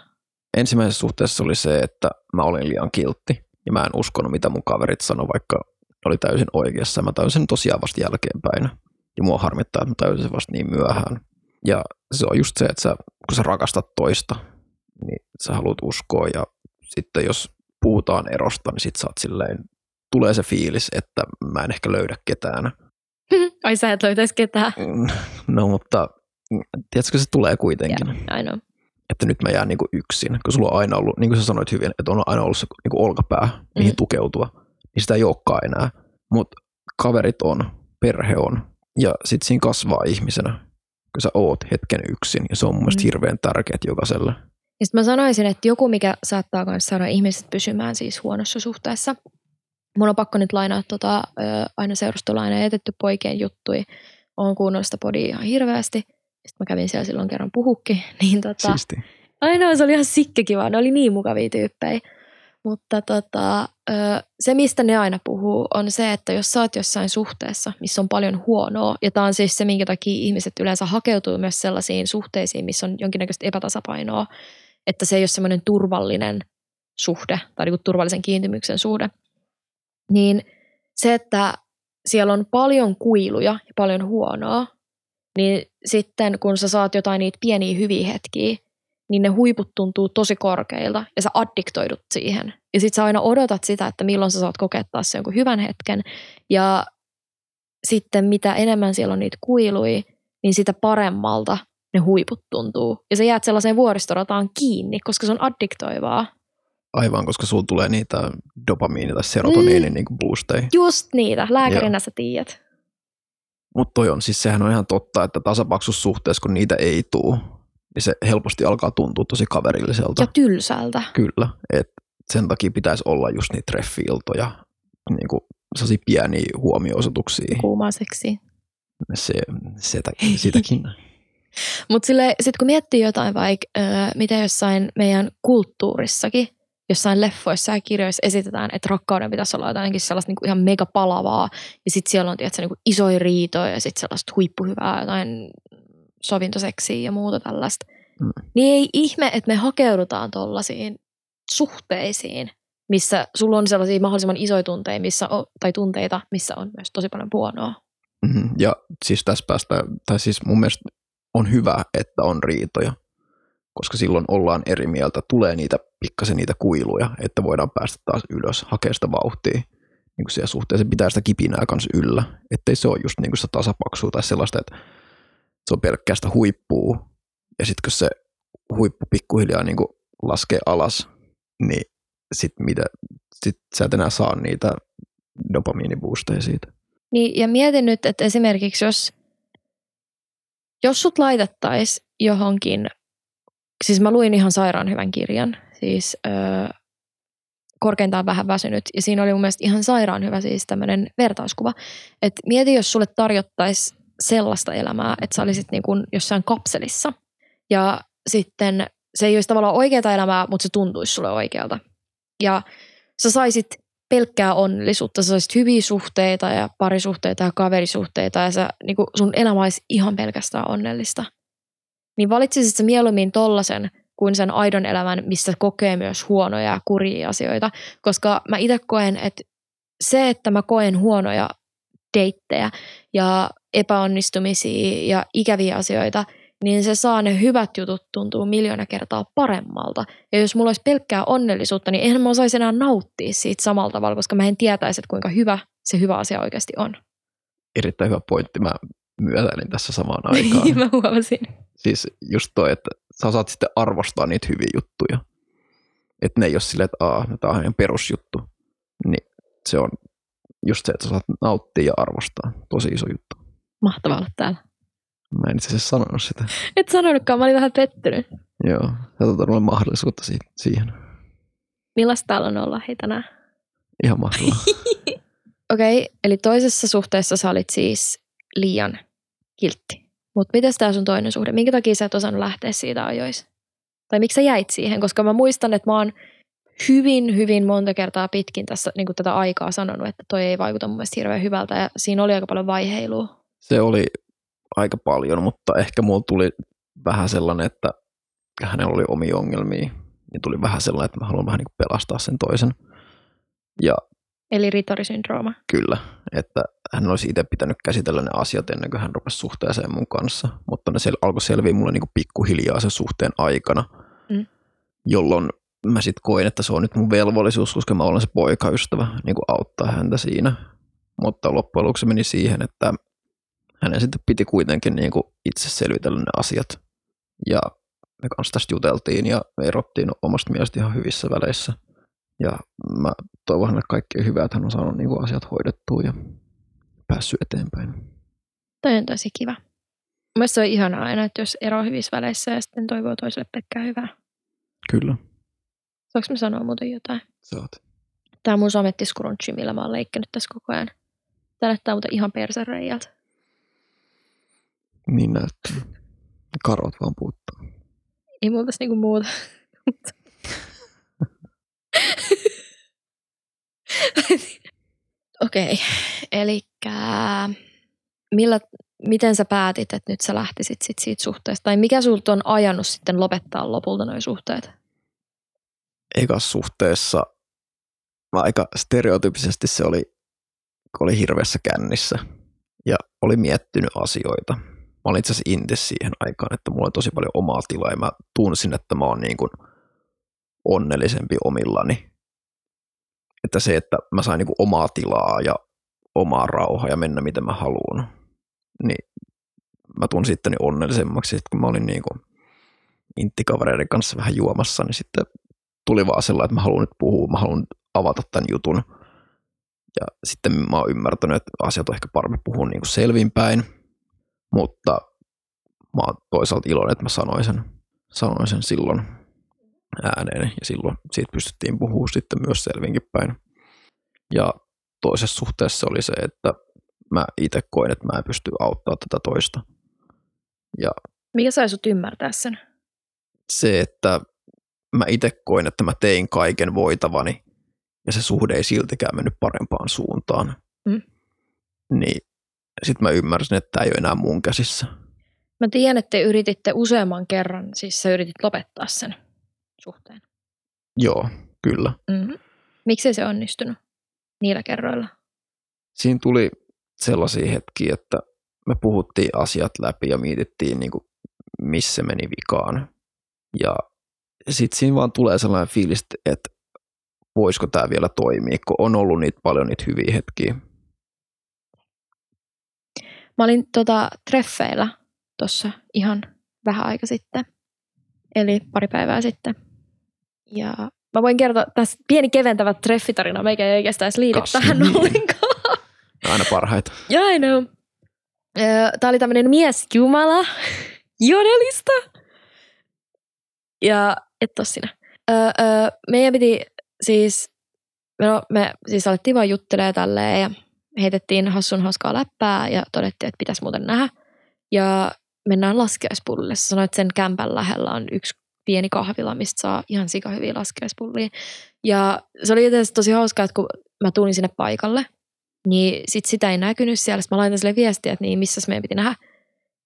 Ensimmäisessä suhteessa oli se, että mä olin liian kiltti ja mä en uskonut, mitä mun kaverit sanoi, vaikka ne oli täysin oikeassa. Mä tajusin sen tosiaan vasta jälkeenpäin. Ja mua harmittaa, että mä sen vasta niin myöhään. Ja se on just se, että sä, kun sä rakastat toista, niin sä haluat uskoa. Ja sitten jos puhutaan erosta, niin sit sä oot silleen, tulee se fiilis, että mä en ehkä löydä ketään. Ai sä et löytäisi ketään. No mutta tiedätkö, se tulee kuitenkin. Yeah, I know. että nyt mä jään niinku yksin, kun sulla on aina ollut, niin kuin sä sanoit hyvin, että on aina ollut se niinku olkapää, mihin Mm. tukeutua, niin sitä ei olekaan enää. Mutta kaverit on, perhe on, ja sitten siinä kasvaa ihmisenä, kun sä oot hetken yksin, ja se on mun mielestä Mm. hirveän tärkeät jokaiselle. Ja sit mä sanoisin, että joku, mikä saattaa myös saada ihmiset pysymään siis huonossa suhteessa. Mun on pakko nyt lainaa tota, aina seurustella aina etetty poikien juttui. Oon kuunnellut sitä podia ihan hirveästi. Sitten mä kävin siellä silloin kerran puhukki. Niin tota, Siisti. Ainoa se oli ihan sikkekiva. Ne oli niin mukavia tyyppejä. Mutta tota, se, mistä ne aina puhuu, on se, että jos sä oot jossain suhteessa, missä on paljon huonoa, ja tämä on siis se, minkä takia ihmiset yleensä hakeutuu myös sellaisiin suhteisiin, missä on jonkinnäköistä epätasapainoa, että se ei ole semmoinen turvallinen suhde tai niin turvallisen kiintymyksen suhde, niin se, että siellä on paljon kuiluja ja paljon huonoa, niin sitten kun sä saat jotain niitä pieniä hyviä hetkiä, niin ne huiput tuntuu tosi korkeilta ja sä addiktoidut siihen. Ja sit sä aina odotat sitä, että milloin sä saat kokea taas sen jonkun hyvän hetken. Ja sitten mitä enemmän siellä on niitä kuilui, niin sitä paremmalta ne huiput tuntuu. Ja sä jäät sellaiseen vuoristorataan kiinni, koska se on addiktoivaa. Aivan, koska sulla tulee niitä dopamiini- tai serotoniinin mm. niin boosteja. Just niitä, lääkärinä Joo. sä tiedät. Mutta toi on, siis sehän on ihan totta, että tasapaksussuhteessa, kun niitä ei tule, niin se helposti alkaa tuntua tosi kaverilliselta. Ja tylsältä. Kyllä, että sen takia pitäisi olla just niitä treffiiltoja, niin kuin sellaisia pieniä huomioisoituksia. Kuumaiseksi. Se, se, sitäkin. Mutta sitten kun miettii jotain vaikka, mitä jossain meidän kulttuurissakin, jossain leffoissa ja kirjoissa esitetään, että rakkauden pitäisi olla jotenkin sellaista niin kuin ihan mega palavaa. Ja sitten siellä on tietysti, niin kuin isoja riitoja ja sitten sellaista huippuhyvää jotain sovintoseksiä ja muuta tällaista. Mm. Niin ei ihme, että me hakeudutaan tuollaisiin suhteisiin, missä sulla on sellaisia mahdollisimman isoja tunteita, missä on, tai tunteita, missä on myös tosi paljon huonoa. Mm-hmm. Ja siis tässä päästä, tai siis mun mielestä on hyvä, että on riitoja, koska silloin ollaan eri mieltä, tulee niitä pikkasen niitä kuiluja, että voidaan päästä taas ylös, hakea sitä vauhtia niin kuin siellä suhteessa. Pitää sitä kipinää kanssa yllä, ettei se ole just niin kuin sitä tasapaksua tai sellaista, että se on pelkkää sitä huippua, ja sitten kun se huippu pikkuhiljaa niin kuin laskee alas, niin sit mitä, sit sä et enää saa niitä dopamiinibuusteja siitä. Niin, ja mietin nyt, että esimerkiksi jos, jos sut laitettaisiin johonkin, siis mä luin ihan sairaan hyvän kirjan, siis öö, korkeintaan vähän väsynyt, ja siinä oli mun mielestä ihan sairaan hyvä siis tämmöinen vertauskuva, että mieti, jos sulle tarjottaisiin sellaista elämää, että sä olisit niin kuin jossain kapselissa, ja sitten se ei olisi tavallaan oikeaa elämää, mutta se tuntuisi sulle oikealta. Ja sä saisit pelkkää onnellisuutta, sä saisit hyviä suhteita ja parisuhteita ja kaverisuhteita ja sä, niin kuin sun elämä olisi ihan pelkästään onnellista. Niin valitsisit sä mieluummin tollasen kuin sen aidon elämän, missä kokee myös huonoja ja kuria asioita. Koska mä itse koen, että se, että mä koen huonoja deittejä ja epäonnistumisia ja ikäviä asioita – niin se saa ne hyvät jutut tuntuu miljoona kertaa paremmalta. Ja jos mulla olisi pelkkää onnellisuutta, niin eihän mä osaisi enää nauttia siitä samalla tavalla, koska mä en tietäisi, että kuinka hyvä se hyvä asia oikeasti on. Erittäin hyvä pointti. Mä myötäilin tässä samaan aikaan. Niin, mä huomasin. Siis just toi, että sä saat sitten arvostaa niitä hyviä juttuja. Että ne ei ole silleen, että aah, tämä on ihan perusjuttu. Niin se on just se, että sä saat nauttia ja arvostaa. Tosi iso juttu. Mahtavaa olla täällä. Mä en itse asiassa sanonut sitä. Et sanonutkaan, mä olin vähän pettynyt. Joo, tätä on mahdollisuutta siihen. Millaista täällä on olla hei tänään? Ihan mahtavaa. Okei, okay, eli toisessa suhteessa sä olit siis liian kiltti. Mutta miten tämä sun toinen suhde? Minkä takia sä et osannut lähteä siitä ajois? Tai miksi sä jäit siihen? Koska mä muistan, että mä oon hyvin, hyvin monta kertaa pitkin tässä niin tätä aikaa sanonut, että toi ei vaikuta mun mielestä hirveän hyvältä ja siinä oli aika paljon vaiheilua. Se oli aika paljon, mutta ehkä mulla tuli vähän sellainen, että hänellä oli omia ongelmia, niin tuli vähän sellainen, että mä haluan vähän niin pelastaa sen toisen. Ja Eli ritorisyndrooma. Kyllä, että hän olisi itse pitänyt käsitellä ne asiat ennen kuin hän rupesi suhteeseen mun kanssa, mutta ne sel- alkoi selviä mulle niin kuin pikkuhiljaa sen suhteen aikana, mm. jolloin mä sitten koin, että se on nyt mun velvollisuus, koska mä olen se poikaystävä, niin kuin auttaa häntä siinä. Mutta loppujen lopuksi meni siihen, että hänen sitten piti kuitenkin niin kuin itse selvitellä ne asiat. Ja me kanssa tästä juteltiin ja me erottiin omasta mielestä ihan hyvissä väleissä. Ja mä toivon hänelle kaikkea hyvää, että hän on saanut niin kuin asiat hoidettua ja päässyt eteenpäin. Toi on tosi kiva. Mielestäni se on ihanaa aina, että jos ero hyvissä väleissä ja sitten toivoo toiselle pelkkää hyvää. Kyllä. Saanko mä sanoa muuten jotain? Saat. Tämä on mun samettiskrunchi, millä mä oon leikkinyt tässä koko ajan. Tämä näyttää muuten ihan persereijältä. Niin näyttää. Karot vaan puuttuu. Ei muuta tässä niinku muuta. Okei, okay. eli millä, miten sä päätit, että nyt sä lähtisit sit siitä suhteesta? Tai mikä sulta on ajanut sitten lopettaa lopulta noin suhteet? Eikas suhteessa aika stereotypisesti se oli, kun oli hirveässä kännissä ja oli miettinyt asioita. Mä olin itse asiassa inte siihen aikaan, että mulla oli tosi paljon omaa tilaa ja mä tunsin, että mä oon niin kuin onnellisempi omillani. Että se, että mä sain niin omaa tilaa ja omaa rauhaa ja mennä miten mä haluan, niin mä tunsin sitteni onnellisemmaksi. Sitten kun mä olin niin kuin inttikavereiden kanssa vähän juomassa, niin sitten tuli vaan sellainen, että mä haluan nyt puhua, mä haluan avata tämän jutun. Ja sitten mä oon ymmärtänyt, että asiat on ehkä parempi puhua niin selvinpäin, mutta mä oon toisaalta iloinen, että mä sanoin sen, sanoin sen silloin ääneen ja silloin siitä pystyttiin puhua sitten myös selvinkin päin. Ja toisessa suhteessa oli se, että mä itse koin, että mä en pysty auttamaan tätä toista. Ja Mikä sai sut ymmärtää sen? se, että mä itse koin, että mä tein kaiken voitavani ja se suhde ei siltikään mennyt parempaan suuntaan. Mm. Niin sitten mä ymmärsin, että tämä ei ole enää mun käsissä. Mä tiedän, että te yrititte useamman kerran, siis sä yritit lopettaa sen suhteen. Joo, kyllä. Mm-hmm. Miksi se onnistunut niillä kerroilla? Siinä tuli sellaisia hetkiä, että me puhuttiin asiat läpi ja mietittiin, niin kuin, missä meni vikaan. Ja sitten siinä vaan tulee sellainen fiilis, että voisiko tämä vielä toimia, kun on ollut niitä paljon niitä hyviä hetkiä. Mä olin tota, treffeillä tuossa ihan vähän aika sitten, eli pari päivää sitten. Ja mä voin kertoa tässä pieni keventävä treffitarina, meikä ei oikeastaan edes liity Kassi. tähän ollenkaan. Aina parhaita. Yeah, I know. Tämä oli tämmöinen mies Jumala jodelista. Ja et oo sinä. Öö, öö, meidän piti siis, no, me siis alettiin vaan juttelee tälleen ja heitettiin hassun hauskaa läppää ja todettiin, että pitäisi muuten nähdä. Ja mennään laskeuspullille. Se sanoi, että sen kämpän lähellä on yksi pieni kahvila, mistä saa ihan sikahyviä laskeuspullia. Ja se oli itse tosi hauskaa, että kun mä tulin sinne paikalle, niin sit sitä ei näkynyt siellä. Sitten mä laitan sille viestiä, että niin, missä meidän piti nähdä.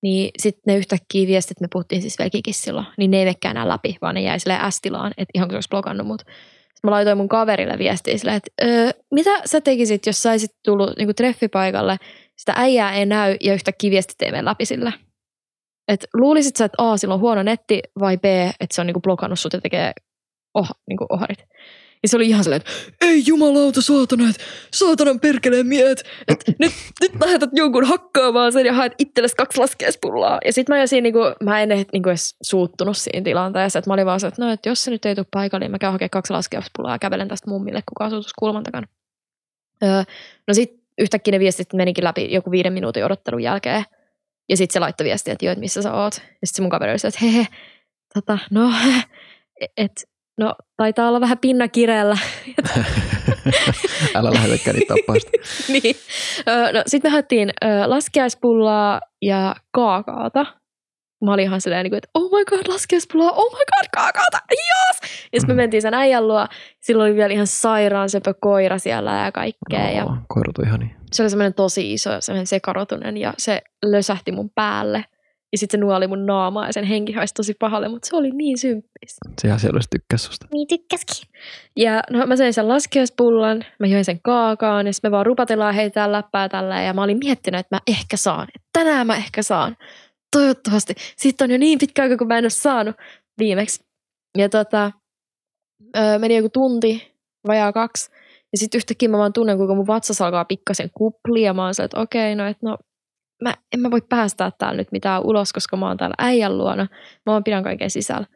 Niin sitten ne yhtäkkiä viestit, me puhuttiin siis Velkikin silloin, niin ne ei mekään enää läpi, vaan ne jäi silleen S-tilaan, että ihan kuin se olisi blokannut mut. Sitten mä laitoin mun kaverille viestiä silleen, että öö, mitä sä tekisit, jos saisit tullut niinku treffipaikalle, sitä äijää ei näy ja yhtäkkiä viestit ei mene läpi sille. Et luulisit sä, että A, sillä on huono netti vai B, että se on niinku blokannut sut ja tekee oh, niinku oharit. Ja se oli ihan silleen, että ei jumalauta saatana, että saatanan perkeleen miet, että nyt, nyt lähetät jonkun hakkaamaan sen ja haet itsellesi kaksi laskeuspullaa. Ja sitten mä, jo siinä, niinku, mä en niinku edes suuttunut siinä tilanteessa, että mä olin vaan se, että no, että jos se nyt ei tule paikalle, niin mä käyn hakemaan kaksi laskeuspullaa ja kävelen tästä mummille, kuka asuu kulman takana. Öö, no sitten yhtäkkiä ne viestit menikin läpi joku viiden minuutin odottelun jälkeen. Ja sitten se laittoi viestiä, että joo, että missä sä oot. Ja sitten se mun kaveri oli että hehe, tota, no, että no, taitaa olla vähän pinna kireellä. Älä lähetäkään niitä tappaista. niin. No, sitten me haettiin laskeaispullaa ja kaakaota. Mä olin ihan silleen, että oh my god, laskeuspullaa, oh my god, kaakaota, yes! Ja sitten me mentiin sen äijän luo. Silloin oli vielä ihan sairaan sepä koira siellä ja kaikkea. Ja No, koirat on ihan niin. se oli semmoinen tosi iso, semmoinen sekarotunen ja se lösähti mun päälle. Ja sitten se nuoli mun naamaa ja sen henki haisi tosi pahalle, mutta se oli niin symppis. Se ihan selvästi tykkäs susta. Niin tykkäskin. Ja no, mä söin sen laskeuspullan, mä join sen kaakaan ja sitten me vaan rupatellaan heitä läppää tällä ja mä olin miettinyt, että mä ehkä saan. Että tänään mä ehkä saan. Toivottavasti. Sitten on jo niin pitkä aika, kun mä en ole saanut viimeksi. Ja tota, meni joku tunti, vajaa kaksi. Ja sitten yhtäkkiä mä vaan tunnen, kuinka mun vatsas alkaa pikkasen kuplia. Ja mä oon että okei, no, että no, mä, en mä voi päästää täällä nyt mitään ulos, koska mä oon täällä äijän luona. Mä vaan pidän kaiken sisällä.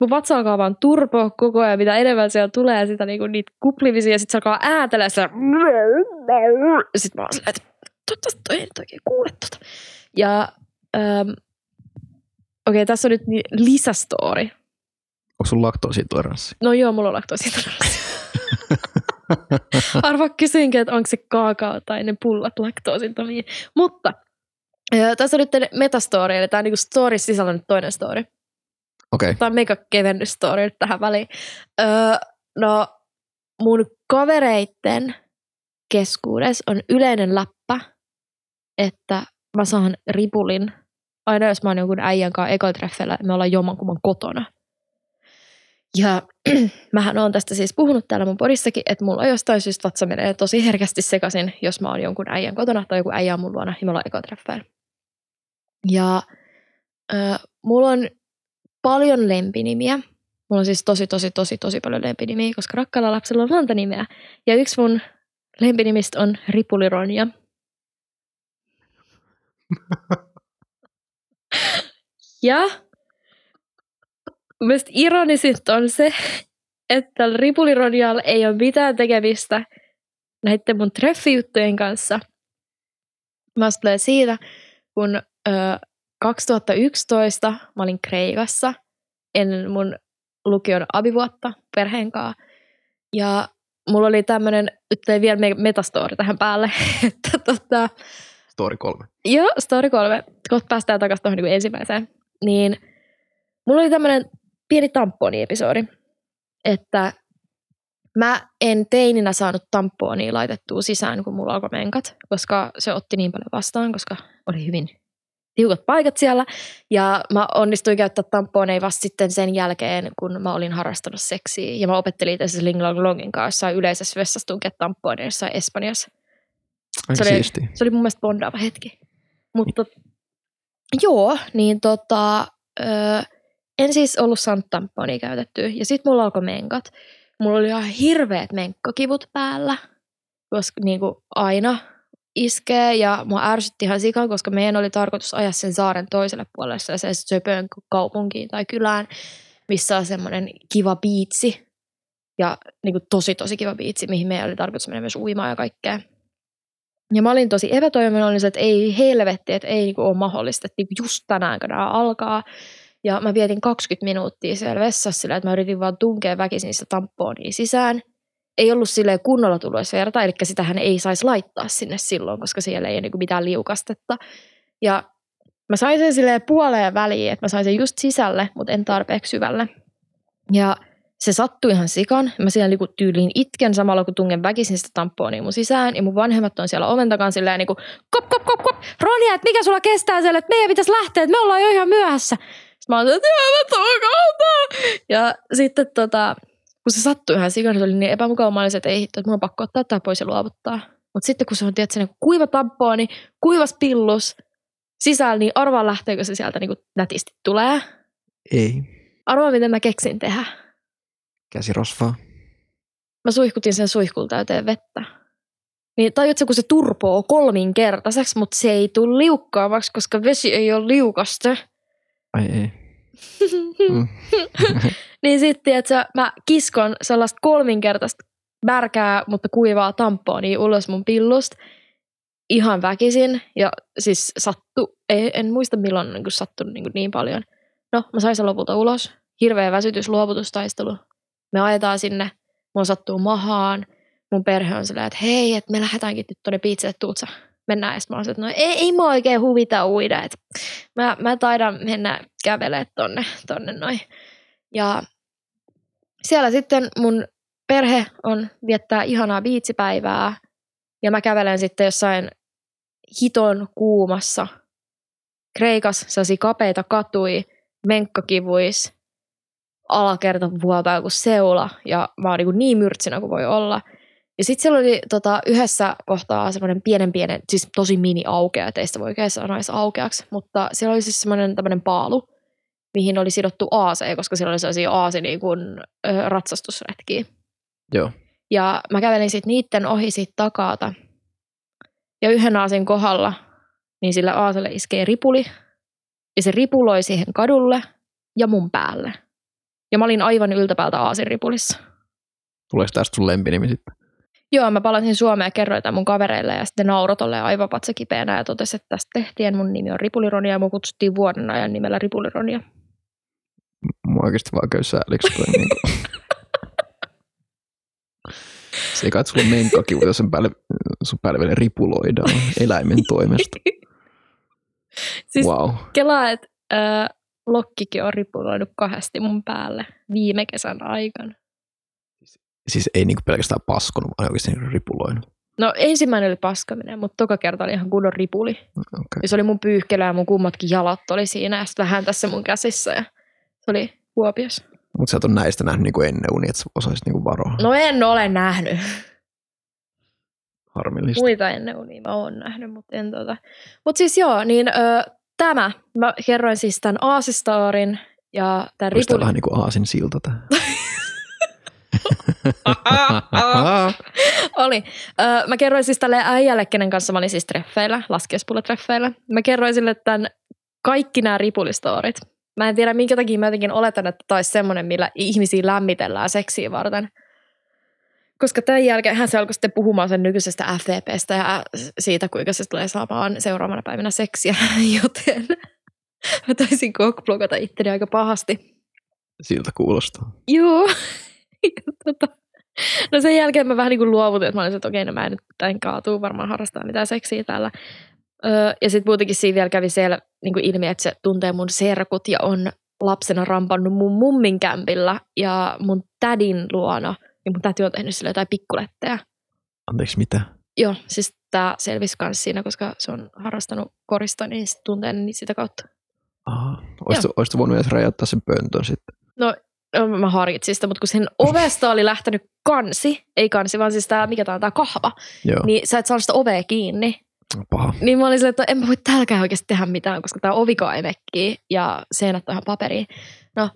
Mun vatsa alkaa vaan turpoa koko ajan, mitä enemmän siellä tulee sitä niinku, niitä kuplimisia, ja sitten se alkaa äätellä sitä. Sitten mä oon silleen, että toivottavasti toi ei nyt oikein kuule tota. Ja ähm, okei, okay, tässä on nyt lisästory. Onko sun laktoosintoleranssi? No joo, mulla on laktoosintoleranssi. Arva kysyinkin, että onko se kaakao tai ne pullat laktoosintomia. Mutta Ja tässä on nyt metastory, eli tämä on niinku story sisällä nyt toinen story. Okei. Okay. Tämä on mega kevennys story nyt tähän väliin. Öö, no, mun kavereitten keskuudessa on yleinen läppä, että mä saan ripulin aina jos mä oon jonkun äijän kanssa ekotreffeillä, me ollaan jommankumman kotona. Ja mähän oon tästä siis puhunut täällä mun podissakin, että mulla on jostain syystä vatsa menee tosi herkästi sekaisin, jos mä oon jonkun äijän kotona tai joku äijä on mun luona ja me ollaan ekotreffeillä. Ja äh, mulla on paljon lempinimiä. Mulla on siis tosi, tosi, tosi, tosi paljon lempinimiä, koska rakkaalla lapsella on monta nimeä. Ja yksi mun lempinimistä on Ripulironja. ja mielestäni ironisinta on se, että Ripulironjalla ei ole mitään tekemistä näiden mun treffijuttujen kanssa. Mä tulee siitä, kun ö, 2011 mä olin Kreikassa ennen mun lukion abivuotta perheen kanssa. Ja mulla oli tämmönen, nyt vielä metastory tähän päälle, että tota, Story kolme. Joo, story kolme. Kohta päästään takaisin tuohon niin ensimmäiseen. Niin mulla oli tämmöinen pieni tamponi-episodi, että mä en teininä saanut tamponia laitettua sisään, kun mulla alkoi menkat, koska se otti niin paljon vastaan, koska oli hyvin tiukat paikat siellä. Ja mä onnistuin käyttää tamponeja vasta sitten sen jälkeen, kun mä olin harrastanut seksiä. Ja mä opettelin itse asiassa Ling Long Longin kanssa yleisessä vessassa tunkea tamponeissa Espanjassa. Aika se, oli, siisti. se oli mun mielestä bondaava hetki. Mutta joo, niin tota, ö, en siis ollut saanut tamponia käytettyä. Ja sitten mulla alkoi menkat. Mulla oli ihan hirveät menkkakivut päällä, koska niin kuin aina iskee ja mua ärsytti ihan sikan, koska meidän oli tarkoitus ajaa sen saaren toiselle puolelle se söpöön kaupunkiin tai kylään, missä on semmoinen kiva biitsi ja niin kuin tosi tosi kiva biitsi, mihin meidän oli tarkoitus mennä myös uimaan ja kaikkea. Ja mä olin tosi epätoivollinen, että ei helvetti, että ei niinku ole mahdollista, että niinku just tänään nämä alkaa. Ja mä vietin 20 minuuttia siellä vessassa sillä, että mä yritin vaan tunkea väkisin sitä tampoonia sisään. Ei ollut silleen kunnolla tullut edes verta, eli sitähän ei saisi laittaa sinne silloin, koska siellä ei ole niinku mitään liukastetta. Ja mä sain sen silleen puoleen väliin, että mä sain sen just sisälle, mutta en tarpeeksi syvälle. Ja se sattui ihan sikan. Mä siellä niinku tyyliin itken samalla, kun tungen väkisin sitä tampoonia mun sisään. Ja mun vanhemmat on siellä oven takan silleen niinku, kop, kop, kop, kop. Ronja, että mikä sulla kestää siellä, että meidän pitäisi lähteä, että me ollaan jo ihan myöhässä. Sitten mä oon että mä Ja sitten tota, kun se sattui ihan sikan, se oli niin epämukava, että ei hitto, että mun on pakko ottaa tämä pois ja luovuttaa. Mutta sitten kun se on tietysti niin kuiva tampooni, kuivas pillus sisällä, niin arvaa lähteekö se sieltä niin nätisti tulee. Ei. Arvaa, miten mä keksin tehdä. Käsirosvaa. Mä suihkutin sen suihkulla täyteen vettä. Niin tajutko, kun se turpoo kolminkertaiseksi, mutta se ei tule liukkaavaksi, koska vesi ei ole liukasta. Ai ei. Mm. niin sitten, että mä kiskon sellaista kolminkertaista märkää, mutta kuivaa niin ulos mun pillusta ihan väkisin. Ja siis sattu, ei, en muista milloin niin sattunut niin, niin paljon. No, mä sain sen lopulta ulos. Hirveä väsytys, luovutustaistelu me ajetaan sinne, mun sattuu mahaan, mun perhe on silleen, että hei, että me lähdetäänkin nyt tuonne piitselle, tuutsa, mennään. Ja mä oon että no ei, ei mua oikein huvita uida, että mä, mä taidan mennä kävelemään tonne, tonne noin. Ja siellä sitten mun perhe on viettää ihanaa biitsipäivää ja mä kävelen sitten jossain hiton kuumassa Kreikas, sellaisia kapeita katui, menkkakivuis, alakerta vuotaa kuin seula ja mä oon niin, niin myrtsinä kuin voi olla. Ja sitten siellä oli tota, yhdessä kohtaa semmoinen pienen pienen, siis tosi mini aukea, teistä voi oikein sanoa edes aukeaksi, mutta siellä oli siis semmoinen tämmöinen paalu, mihin oli sidottu AC, koska siellä oli sellaisia AC niin kuin, ö, ratsastusretkiä. Joo. Ja mä kävelin sitten niitten ohi siitä takaata. Ja yhden aasin kohdalla, niin sillä aaselle iskee ripuli. Ja se ripuloi siihen kadulle ja mun päälle. Ja mä olin aivan yltäpäältä Aasinripulissa. Tuleeko tästä sun lempinimi sitten? Joo, mä palasin Suomeen ja kerroin tämän mun kavereille ja sitten naurot olleen aivan patsa kipeänä ja totesi, että tästä tehtiin. Mun nimi on Ripulironia ja mun kutsuttiin vuoden ajan nimellä Ripulironia. Mua oikeasti vaan käy sääliksi. niin kuin... Se ei kai, että sulla on menkakivu, jos sen päälle, sun päälle vielä ripuloidaan eläimen toimesta. Siis Wow. kelaa, että äh, lokkikin on ripuloinut kahdesti mun päälle viime kesän aikana. Siis ei niinku pelkästään paskonut, vaan oikeasti niinku ripuloinut. No ensimmäinen oli paskaminen, mutta toka kerta oli ihan kunnon ripuli. Okay. Ja se oli mun pyyhkelö ja mun kummatkin jalat oli siinä ja sitten vähän tässä mun käsissä ja se oli huopios. Mutta sä et ole näistä nähnyt niinku ennen uni, että sä osaisit niinku varoa. No en ole nähnyt. Harmillista. Muita ennen unia mä oon nähnyt, mutta en tota. Mut siis joo, niin ö, tämä, mä kerroin siis tämän Aasistaarin ja tämän Olisi tää ripuli. vähän niinku aasin silta. Oli. Mä kerroin siis tälle äijälle, kenen kanssa mä olin siis treffeillä, laskiaspullotreffeillä. Mä kerroin sille tämän kaikki nämä ripulistoorit. Mä en tiedä, minkä takia mä jotenkin oletan, että tämä olisi semmoinen, millä ihmisiä lämmitellään seksiä varten. Koska tämän jälkeen hän se alkoi sitten puhumaan sen nykyisestä FTPstä ja siitä, kuinka se tulee saamaan seuraavana päivänä seksiä. Joten mä taisin kokblogata itteni aika pahasti. Siltä kuulostaa. Joo. Tota, no sen jälkeen mä vähän niin kuin luovutin, että mä olin, että okei, no mä en nyt tämän kaatuu varmaan harrastaa mitään seksiä täällä. Öö, ja sitten muutenkin siinä vielä kävi siellä niin kuin ilmi, että se tuntee mun serkut ja on lapsena rampannut mun mummin kämpillä ja mun tädin luona. Ja mun täti on tehnyt sille jotain pikkuletteja. Anteeksi, mitä? Joo, siis tää selvisi myös siinä, koska se on harrastanut korista, niin sit tuntee niitä sitä kautta. Aha. Oisit voinut edes räjäyttää sen pöntön sitten. No, mä harkitsin sitä, mutta kun sen ovesta oli lähtenyt kansi, ei kansi, vaan siis tää, mikä tää on, tää kahva, Joo, niin sä et saanut sitä ovea kiinni. paha. Niin mä olin silleen, että en mä voi täälläkään oikeasti tehdä mitään, koska tää ovikaan ei ja seinät on ihan paperiin. No,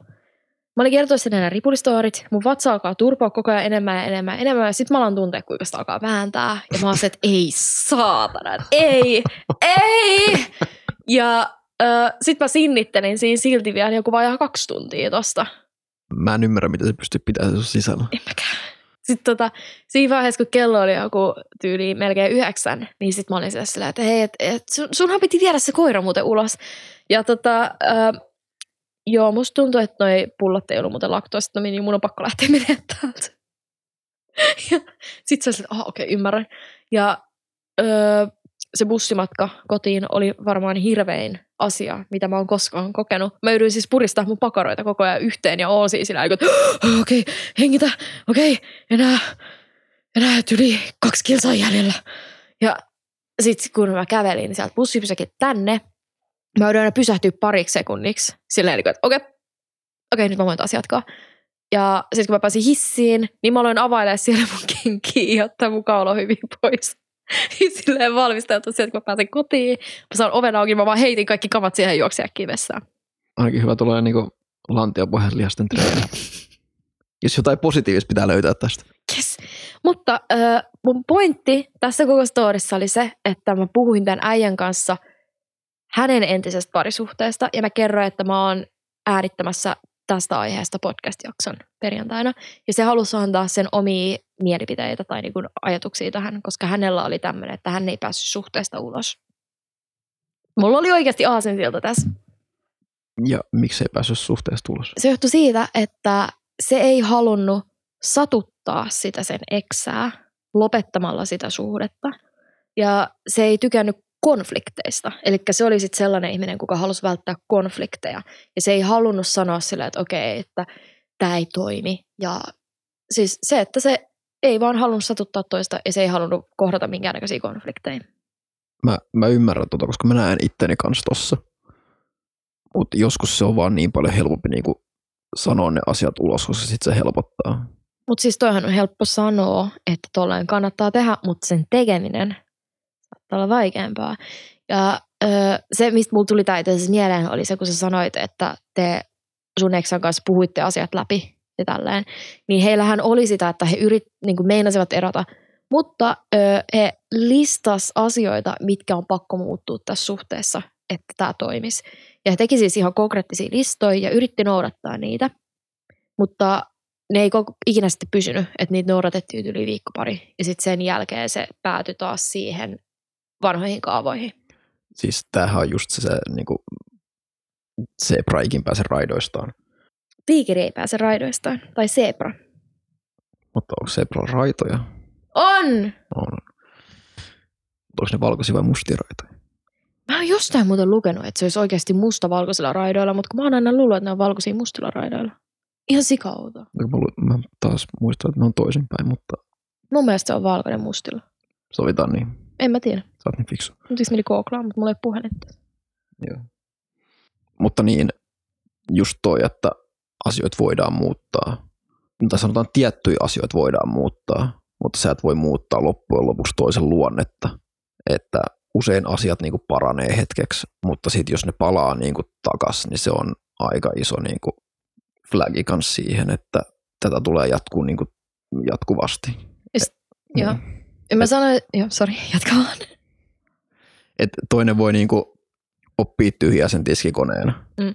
mä olin kertoa sen nämä ripulistoorit, mun vatsa alkaa turpoa koko ajan enemmän ja enemmän ja enemmän, ja sit mä alan tuntea, kuinka sitä alkaa vääntää, ja mä oon se, että ei saatana, ei, ei! Ja äh, sit mä sinnittelin siinä silti vielä joku vajaa kaksi tuntia tosta. Mä en ymmärrä, miten se pystyy pitämään sun sisällä. En mäkään. Sitten tota, siinä vaiheessa, kun kello oli joku tyyli melkein yhdeksän, niin sitten mä olin siellä silleen, että hei, et, et sun, sunhan piti viedä se koira muuten ulos. Ja tota, äh, joo, musta tuntuu, että noi pullot ei ollut muuten laktoosta, niin mun on pakko lähteä menemään täältä. ja sit sä ah, okei, okay, ymmärrän. Ja öö, se bussimatka kotiin oli varmaan hirvein asia, mitä mä oon koskaan kokenut. Mä yritin siis puristaa mun pakaroita koko ajan yhteen ja oon siis sillä "Oh, okei, okay, hengitä, okei, okay, enää, enää yli kaksi kilsaa jäljellä. Ja sitten kun mä kävelin niin sieltä bussipysäkin tänne, mä joudun aina pysähtyä pariksi sekunniksi. Silleen, niin että okei, okay, okei, nyt mä voin taas jatkaa. Ja sitten kun mä pääsin hissiin, niin mä aloin availemaan siellä mun kenkiä ja ottaa mun kaulo hyvin pois. Ja Silleen valmistautua sieltä, kun mä pääsen kotiin. Mä saan oven auki, mä vaan heitin kaikki kamat siihen juoksia kivessään. Ainakin hyvä tulee niinku lantiopohjaslihasten treeni. Jos jotain positiivista pitää löytää tästä. Yes. Mutta äh, mun pointti tässä koko storissa oli se, että mä puhuin tämän äijän kanssa hänen entisestä parisuhteesta ja mä kerroin, että mä oon äänittämässä tästä aiheesta podcast-jakson perjantaina. Ja se halusi antaa sen omia mielipiteitä tai niin kuin ajatuksia tähän, koska hänellä oli tämmöinen, että hän ei päässyt suhteesta ulos. Mulla oli oikeasti aasensilta tässä. Ja miksei päässyt suhteesta ulos? Se johtui siitä, että se ei halunnut satuttaa sitä sen eksää lopettamalla sitä suhdetta. Ja se ei tykännyt konflikteista. Eli se oli sitten sellainen ihminen, kuka halusi välttää konflikteja. Ja se ei halunnut sanoa sille, että okei, että tämä ei toimi. Ja siis se, että se ei vaan halunnut satuttaa toista ja se ei halunnut kohdata minkäännäköisiä konflikteja. Mä, mä ymmärrän tota, koska mä näen itteni kanssa tossa. Mutta joskus se on vaan niin paljon helpompi niinku sanoa ne asiat ulos, koska sit se helpottaa. Mutta siis toihan on helppo sanoa, että tolleen kannattaa tehdä, mutta sen tekeminen saattaa olla vaikeampaa. Ja öö, se, mistä mulla tuli tämä mieleen, oli se, kun sä sanoit, että te sun eksän kanssa puhuitte asiat läpi ja tälleen. Niin heillähän oli sitä, että he yrit, niin kuin meinasivat erota, mutta öö, he listas asioita, mitkä on pakko muuttua tässä suhteessa, että tämä toimisi. Ja he teki siis ihan konkreettisia listoja ja yritti noudattaa niitä. Mutta ne ei koko, ikinä sitten pysynyt, että niitä noudatettiin yli viikko pari. Ja sitten sen jälkeen se päätyi taas siihen vanhoihin kaavoihin. Siis tämähän on just se, se niinku, zebra ikin pääse raidoistaan. Tiikeri ei pääse raidoistaan. Tai zebra. Mutta onko zebra raitoja? On! On. Onko ne valkoisia vai mustia raitoja? Mä oon jostain muuten lukenut, että se olisi oikeasti mustavalkoisilla raidoilla, mutta kun mä oon aina luullut, että ne on valkoisia mustilla raidoilla. Ihan sikauta. Mä, mä taas muistan, että ne on toisinpäin, mutta Mun mielestä se on valkoinen mustilla. sovitaan niin. En mä tiedä. Sä oot niin fiksu. Nyt siis meni googlaa, mutta mulla ei ole puhelinta. Joo. Mutta niin, just toi, että asioita voidaan muuttaa. Tai sanotaan tiettyjä asioita voidaan muuttaa, mutta sä et voi muuttaa loppujen lopuksi toisen luonnetta. Että usein asiat niin kuin paranee hetkeksi, mutta sitten jos ne palaa niin kuin takas, niin se on aika iso niin kuin flagi kans siihen, että tätä tulee jatkuu niin kuin jatkuvasti. Is- joo. Niin. En mä sano, joo, sori, jatka vaan. Et toinen voi niinku oppia tyhjää sen tiskikoneen, Mm.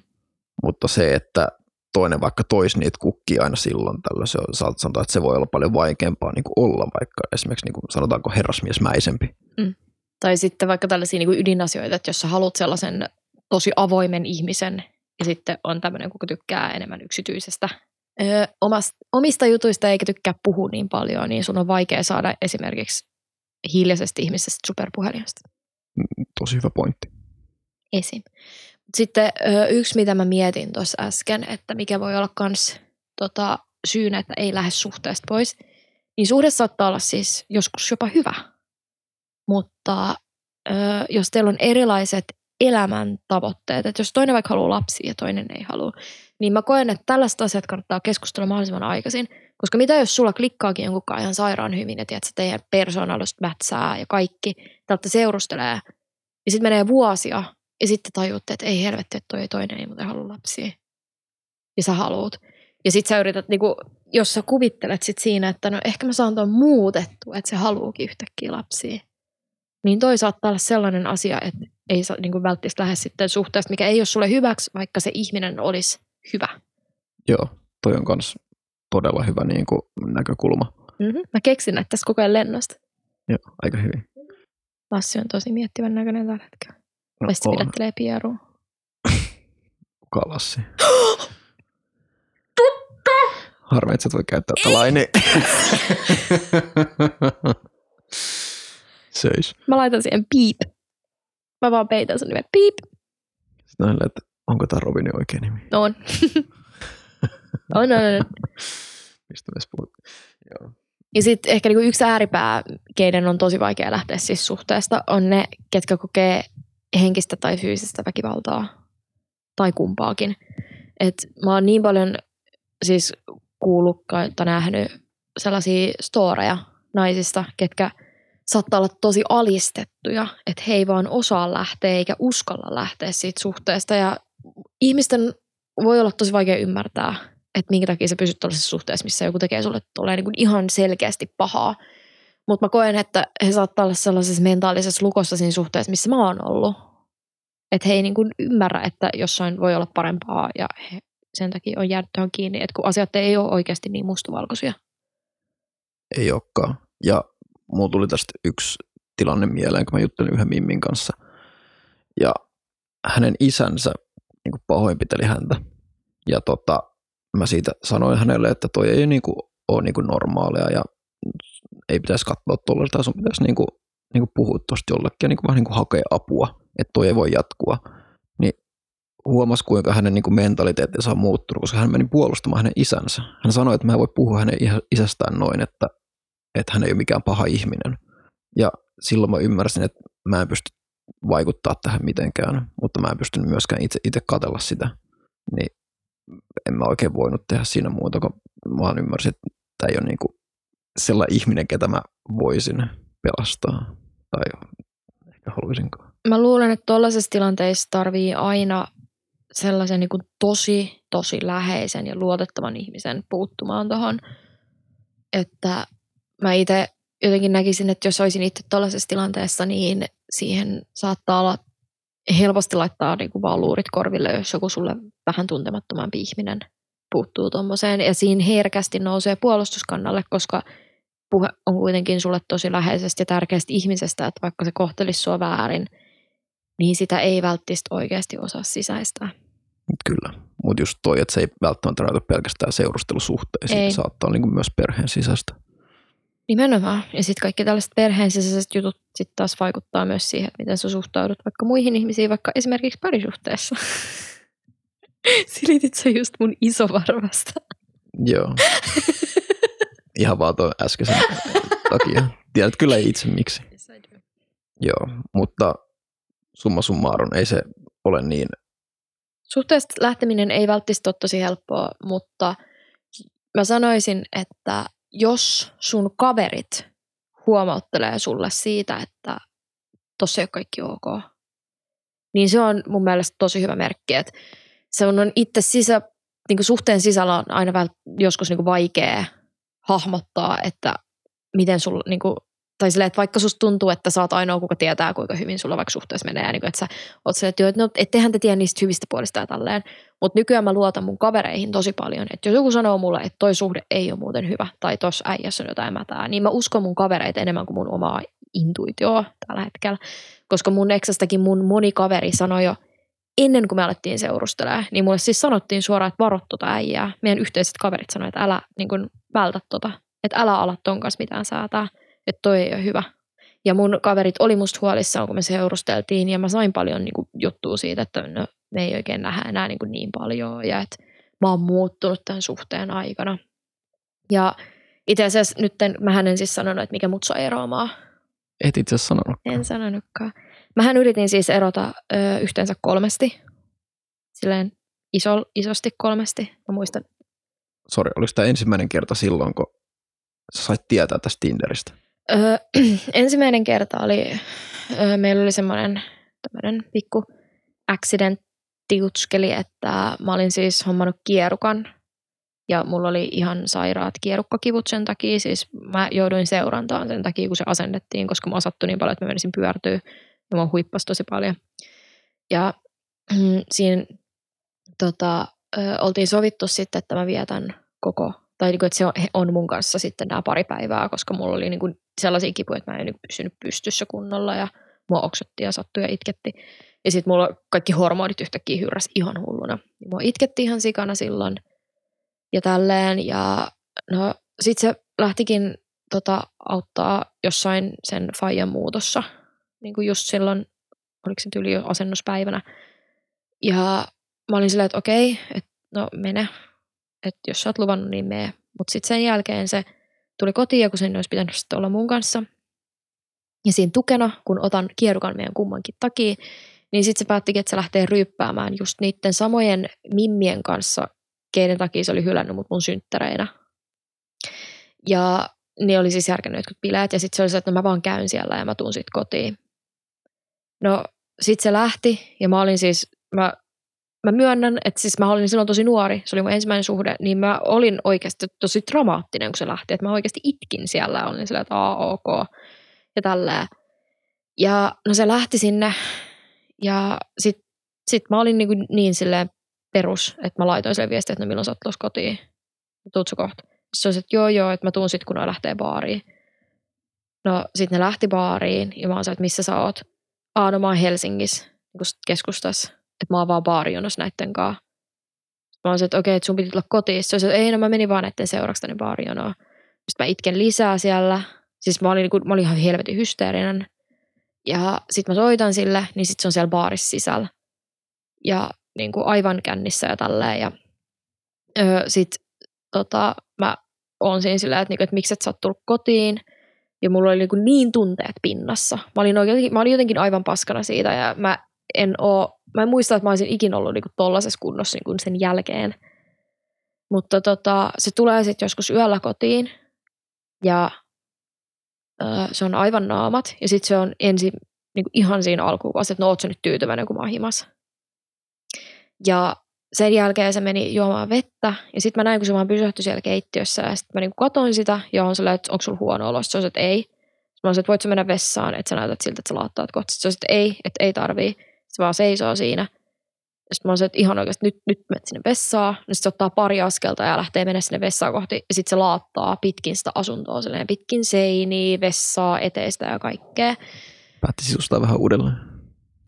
mutta se, että toinen vaikka toisi niitä kukkia aina silloin tällöin, se on, sanoa, että se voi olla paljon vaikeampaa niinku olla vaikka esimerkiksi niinku, sanotaanko herrasmiesmäisempi. Tai sitten vaikka tällaisia niin kuin ydinasioita, että jos sä haluat sellaisen tosi avoimen ihmisen ja sitten on tämmöinen, kuka tykkää enemmän yksityisestä öö, omasta, omista jutuista eikä tykkää puhua niin paljon, niin sun on vaikea saada esimerkiksi hiljaisesta ihmisestä superpuhelijasta Mm, Tosi hyvä pointti. esiin. Mut Sitten yksi, mitä mä mietin tuossa äsken, että mikä voi olla kans tota, syynä, että ei lähde suhteesta pois, niin suhde saattaa olla siis joskus jopa hyvä. Mutta jos teillä on erilaiset elämän tavoitteet, että jos toinen vaikka haluaa lapsia ja toinen ei halua, niin mä koen, että tällaiset asiat kannattaa keskustella mahdollisimman aikaisin, koska mitä jos sulla klikkaakin jonkun kanssa ihan sairaan hyvin, ja tiedät, että teidän persoonallisuus mätsää ja kaikki, tältä seurustelee, ja sitten menee vuosia, ja sitten tajuutte, että ei helvetti, että toi toinen ei muuten halua lapsia. Ja sä haluut. Ja sitten sä yrität, niinku, jos sä kuvittelet sit siinä, että no ehkä mä saan tuon muutettua, että se haluukin yhtäkkiä lapsia. Niin toi saattaa olla sellainen asia, että ei saa niinku välttämättä lähde sitten suhteesta, mikä ei ole sulle hyväksi, vaikka se ihminen olisi hyvä. Joo, toi on kans todella hyvä niin kuin, näkökulma. Mm-hmm. Mä keksin näitä tässä koko ajan lennosta. Joo, aika hyvin. Lassi on tosi miettivän näköinen tällä hetkellä. No, No, sitten pidättelee pierua. Kuka Lassi? Harmi, että sä voi käyttää tätä Seis. Mä laitan siihen piip. Mä vaan peitän sen nimen piip. Sitten on, että onko tämä Robinin oikea nimi? No on. on, on, on. Mistä me? Joo. Ja sitten ehkä niinku yksi ääripää, keiden on tosi vaikea lähteä siis suhteesta, on ne, ketkä kokee henkistä tai fyysistä väkivaltaa. Tai kumpaakin. Et mä oon niin paljon siis kuullut tai nähnyt sellaisia storeja naisista, ketkä saattaa olla tosi alistettuja, että he ei vaan osaa lähteä eikä uskalla lähteä siitä suhteesta. Ja ihmisten voi olla tosi vaikea ymmärtää, että minkä takia sä pysyt tällaisessa suhteessa, missä joku tekee sulle tulee niin ihan selkeästi pahaa. Mutta mä koen, että he saattaa olla sellaisessa mentaalisessa lukossa siinä suhteessa, missä mä oon ollut. Että he ei niin kuin ymmärrä, että jossain voi olla parempaa ja he sen takia on jäänyt tähän kiinni, että kun asiat ei ole oikeasti niin mustavalkoisia. Ei olekaan. Ja mulla tuli tästä yksi tilanne mieleen, kun mä juttelin yhden Mimmin kanssa. Ja hänen isänsä niin pahoinpiteli häntä. Ja tota, mä siitä sanoin hänelle, että toi ei niin kuin, ole niin kuin normaalia ja ei pitäisi katsoa tuollaista, sun pitäisi niin kuin, niin kuin puhua tuosta jollekin ja niin kuin vähän niin kuin hakea apua, että toi ei voi jatkua. Niin huomasi, kuinka hänen niin kuin mentaliteettinsa on muuttunut, koska hän meni puolustamaan hänen isänsä. Hän sanoi, että mä en voi puhua hänen isä- isästään noin, että, että hän ei ole mikään paha ihminen. Ja silloin mä ymmärsin, että mä en pysty vaikuttaa tähän mitenkään, mutta mä en pystynyt myöskään itse, itse katella sitä. Niin en mä oikein voinut tehdä siinä muuta, kun mä vaan ymmärsin, että tämä ei ole niin kuin sellainen ihminen, ketä mä voisin pelastaa. Tai ehkä haluaisinko. Mä luulen, että tuollaisessa tilanteessa tarvii aina sellaisen niin tosi, tosi läheisen ja luotettavan ihmisen puuttumaan tuohon. Että mä itse jotenkin näkisin, että jos olisin itse tuollaisessa tilanteessa, niin siihen saattaa olla helposti laittaa niin kuin vaan luurit korville, jos joku sulle vähän tuntemattomampi ihminen puuttuu tuommoiseen. Ja siinä herkästi nousee puolustuskannalle, koska puhe on kuitenkin sulle tosi läheisestä ja tärkeästä ihmisestä, että vaikka se kohtelisi sua väärin, niin sitä ei välttämättä oikeasti osaa sisäistää. Mut Kyllä, mutta just toi, että se ei välttämättä rajoita pelkästään seurustelusuhteisiin, Ei. se saattaa niin kuin myös perheen sisäistä. Nimenomaan. Ja sitten kaikki tällaiset perheen sisäiset jutut sit taas vaikuttaa myös siihen, että miten sä suhtaudut vaikka muihin ihmisiin, vaikka esimerkiksi parisuhteessa. Silitit sä just mun isovarvasta. Joo. Ihan vaan tuon äskeisen takia. Tiedät kyllä itse miksi. Joo, mutta summa summarum ei se ole niin. Suhteesta lähteminen ei välttämättä ole tosi helppoa, mutta mä sanoisin, että jos sun kaverit huomauttelee sulle siitä, että tossa ei ole kaikki ok, niin se on mun mielestä tosi hyvä merkki, että se on itse sisä, niin kuin suhteen sisällä on aina vält, joskus niin kuin vaikea hahmottaa, että miten sulla, niin kuin, tai silleen, että vaikka susta tuntuu, että sä oot ainoa, kuka tietää, kuinka hyvin sulla vaikka suhteessa menee, niin kuin, että sä oot silleen, että, no, ettehän te tiedä niistä hyvistä puolista ja tälleen, mutta nykyään mä luotan mun kavereihin tosi paljon, että jos joku sanoo mulle, että toi suhde ei ole muuten hyvä, tai tos äijässä on jotain mätää, niin mä uskon mun kavereita enemmän kuin mun omaa intuitioa tällä hetkellä, koska mun eksästäkin mun moni kaveri sanoi jo, ennen kuin me alettiin seurustelemaan, niin mulle siis sanottiin suoraan, että varo tota äijää. Meidän yhteiset kaverit sanoivat, että älä niin kuin, vältä tota, että älä ala ton kanssa mitään säätää, että toi ei ole hyvä. Ja mun kaverit oli musta huolissaan, kun me seurusteltiin, ja mä sain paljon niin kuin, juttua siitä, että no, me ei oikein nähdä enää niin, kuin, niin paljon, ja että mä oon muuttunut tämän suhteen aikana. Ja itse asiassa nyt mä en siis sanonut, että mikä mut saa eroamaan. Et itse asiassa sanonut. En sanonutkaan. Mähän yritin siis erota ö, yhteensä kolmesti. Silleen iso, isosti kolmesti. Mä muistan. Sori, oliko tämä ensimmäinen kerta silloin, kun sä sait tietää tästä Tinderistä? Öö, ensimmäinen kerta oli, öö, meillä oli semmoinen tämmöinen pikku accidenttiutskeli, että mä olin siis hommannut kierukan ja mulla oli ihan sairaat kierukkakivut sen takia. Siis mä jouduin seurantaan sen takia, kun se asennettiin, koska mä sattui niin paljon, että mä menisin pyörtyä ja mua huippasi tosi paljon. Ja mm, siinä tota, ö, oltiin sovittu sitten, että mä vietän koko, tai niin kuin, että se on, on mun kanssa sitten nämä pari päivää, koska mulla oli niin kuin sellaisia kipuja, että mä en pysynyt pystyssä kunnolla ja mua oksetti ja sattui ja itketti. Ja sitten mulla kaikki hormonit yhtäkkiä hyrräs ihan hulluna. Ja mua itketti ihan sikana silloin ja tälleen. Ja no sit se lähtikin tota, auttaa jossain sen faijan muutossa niin kuin just silloin, oliko se tyyli jo asennuspäivänä. Ja mä olin silleen, että okei, että no mene, että jos sä oot luvannut, niin mene. Mutta sitten sen jälkeen se tuli kotiin ja kun sen olisi pitänyt sitten olla mun kanssa. Ja siinä tukena, kun otan kierukan meidän kummankin takia, niin sitten se päättikin, että se lähtee ryyppäämään just niiden samojen mimmien kanssa, keiden takia se oli hylännyt mut mun synttäreinä. Ja ne oli siis järkännyt jotkut bileet ja sitten se oli se, että no mä vaan käyn siellä ja mä tuun sitten kotiin. No sit se lähti ja mä olin siis, mä, mä myönnän, että siis mä olin silloin tosi nuori, se oli mun ensimmäinen suhde, niin mä olin oikeasti tosi dramaattinen, kun se lähti, että mä oikeasti itkin siellä olin sillä, että aa, ok ja tälleen. Ja no se lähti sinne ja sit, sit mä olin niin, kuin niin silleen perus, että mä laitoin sille viestiä, että no milloin sä oot kotiin. Tuutko kohta? Se oli, että joo joo, että mä tuun sit kun ne lähtee baariin. No sit ne lähti baariin ja mä oon että missä sä oot? Aa, no mä oon Helsingissä niin keskustassa, että mä oon vaan baarijonossa näitten kanssa. Mä oon että okei, okay, että sun piti tulla kotiin. Se että ei, no mä menin vaan näitten seuraksi tänne baarijonoon. Sitten mä itken lisää siellä. Siis mä olin, kuin, mä olin ihan helvetin hysteerinen. Ja sitten mä soitan sille, niin sitten se on siellä baarissa sisällä. Ja niin kuin aivan kännissä ja tälleen. Ja öö, sitten tota, mä oon siinä sillä, että, niin kuin, että miksi et sä oot tullut kotiin – ja mulla oli niin, niin tunteet pinnassa. Mä olin, oikein, mä olin jotenkin aivan paskana siitä ja mä en, oo, mä en muista, että mä olisin ikinä ollut niin tollaisessa kunnossa niin sen jälkeen. Mutta tota, se tulee sitten joskus yöllä kotiin ja ö, se on aivan naamat. Ja sitten se on ensin niin ihan siinä alkuun, että no oot nyt tyytyväinen, kun mä oon Ja sen jälkeen se meni juomaan vettä ja sitten mä näin, kun se vaan pysähtyi siellä keittiössä ja sitten mä niin katoin sitä ja on sellainen, että onko sulla huono olo. Se että ei. Mä sanoin, että voit sä mennä vessaan, että sä näytät siltä, että sä laattaat kohta. Sitten se että ei, että ei tarvii. Se vaan seisoo siinä. Sitten mä sanoin, että ihan oikeasti nyt, nyt menet sinne vessaan. Sitten se ottaa pari askelta ja lähtee mennä sinne vessaan kohti. Ja sitten se laattaa pitkin sitä asuntoa, silleen pitkin seiniä, vessaa, eteistä ja kaikkea. Päätti sisustaa vähän uudelleen.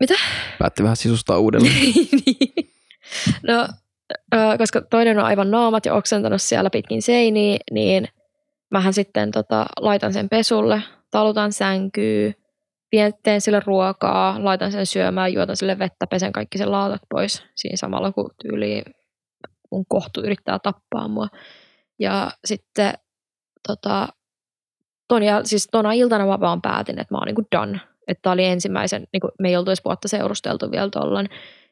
Mitä? Päätti vähän sisustaa uudelleen. niin. No, koska toinen on aivan naamat ja oksentanut siellä pitkin seiniä, niin mähän sitten tota, laitan sen pesulle, talutan sänkyy, vien, teen sille ruokaa, laitan sen syömään, juotan sille vettä, pesen kaikki sen laatat pois siinä samalla, kun tyyli mun kohtu yrittää tappaa mua. Ja sitten tota, ton, ja, siis tona iltana mä vaan päätin, että mä oon niinku done. Että oli ensimmäisen, niinku, me ei oltu edes vuotta seurusteltu vielä tollan.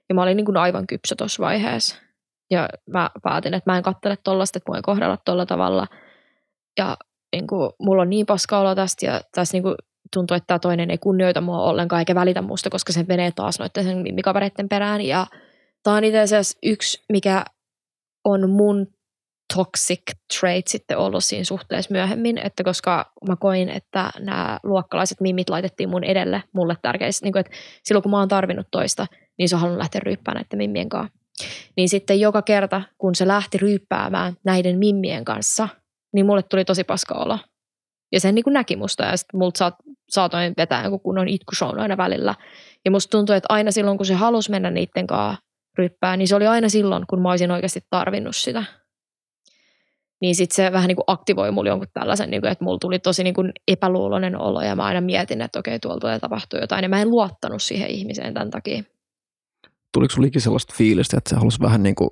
Ja mä olin niinku aivan kypsä tuossa vaiheessa. Ja mä päätin, että mä en kattele tollasta, että mä en kohdella tolla tavalla. Ja niinku, mulla on niin paska olo tästä ja tässä niinku, tuntuu, että tämä toinen ei kunnioita mua ollenkaan eikä välitä musta, koska se menee taas noiden sen mimmikavereiden perään. Ja tämä on itse asiassa yksi, mikä on mun toxic trait sitten ollut siinä suhteessa myöhemmin, että koska mä koin, että nämä luokkalaiset mimit laitettiin mun edelle mulle tärkeistä, niin kuin, että silloin kun mä oon tarvinnut toista, niin se on halunnut lähteä ryyppäämään näiden mimmien kanssa. Niin sitten joka kerta, kun se lähti ryyppäämään näiden mimmien kanssa, niin mulle tuli tosi paska olo. Ja sen niin kuin näki musta ja sitten multa saat, saatoin vetää joku kunnon itkushown aina välillä. Ja musta tuntui, että aina silloin, kun se halusi mennä niiden kanssa ryppään, niin se oli aina silloin, kun mä olisin oikeasti tarvinnut sitä. Niin sitten se vähän niin kuin aktivoi mulle jonkun tällaisen, niin kuin, että mulla tuli tosi niin kuin epäluuloinen olo ja mä aina mietin, että okei, tuolla tulee tapahtua jotain. Ja mä en luottanut siihen ihmiseen tämän takia. Tuliko sinulle sellaista fiilistä, että se halusi vähän niin kuin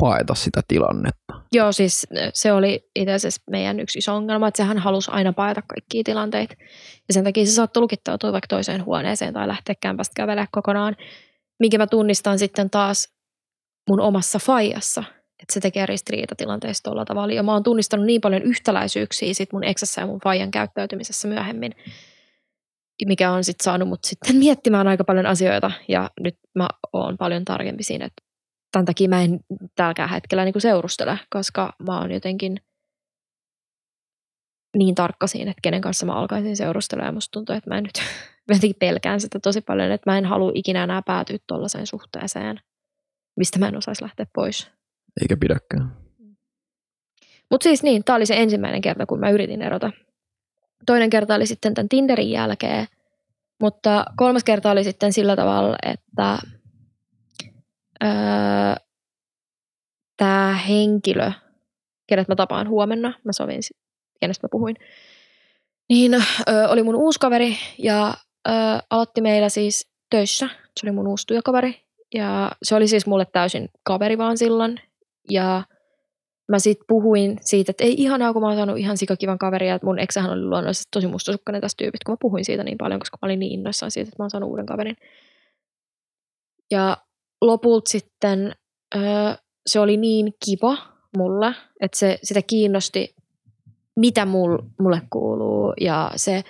paeta sitä tilannetta? Joo, siis se oli itse asiassa meidän yksi iso ongelma, että sehän halusi aina paeta kaikkia tilanteita. Ja sen takia se saattoi lukittautua vaikka toiseen huoneeseen tai lähteä kämpästä kävelemään kokonaan minkä mä tunnistan sitten taas mun omassa faijassa, että se tekee ristiriitatilanteessa tuolla tavalla. Ja mä oon tunnistanut niin paljon yhtäläisyyksiä sit mun eksässä ja mun faijan käyttäytymisessä myöhemmin, mikä on sitten saanut mut sitten miettimään aika paljon asioita. Ja nyt mä oon paljon tarkempi siinä, että tämän takia mä en tälläkään hetkellä niin seurustele, koska mä oon jotenkin niin tarkka siinä, että kenen kanssa mä alkaisin seurustella. Ja musta tuntuu, että mä en nyt jotenkin pelkään sitä tosi paljon, että mä en halua ikinä enää päätyä tuollaiseen suhteeseen, mistä mä en osaisi lähteä pois. Eikä pidäkään. Mutta siis niin, tämä oli se ensimmäinen kerta, kun mä yritin erota. Toinen kerta oli sitten tämän Tinderin jälkeen, mutta kolmas kerta oli sitten sillä tavalla, että öö, tämä henkilö, kenet mä tapaan huomenna, mä sovin, kenestä mä puhuin, niin ö, oli mun uusi kaveri ja ö, aloitti meillä siis töissä. Se oli mun uusi työkaveri ja se oli siis mulle täysin kaveri vaan silloin. Ja mä sitten puhuin siitä, että ei ihanaa, kun mä oon saanut ihan sikakivan kaveria. Että mun eksähän oli luonnollisesti tosi mustasukkainen tästä tyypistä, kun mä puhuin siitä niin paljon, koska mä olin niin innoissaan siitä, että mä oon saanut uuden kaverin. Ja lopulta sitten ö, se oli niin kiva mulle, että se, sitä kiinnosti, mitä mul, mulle kuuluu. Ja se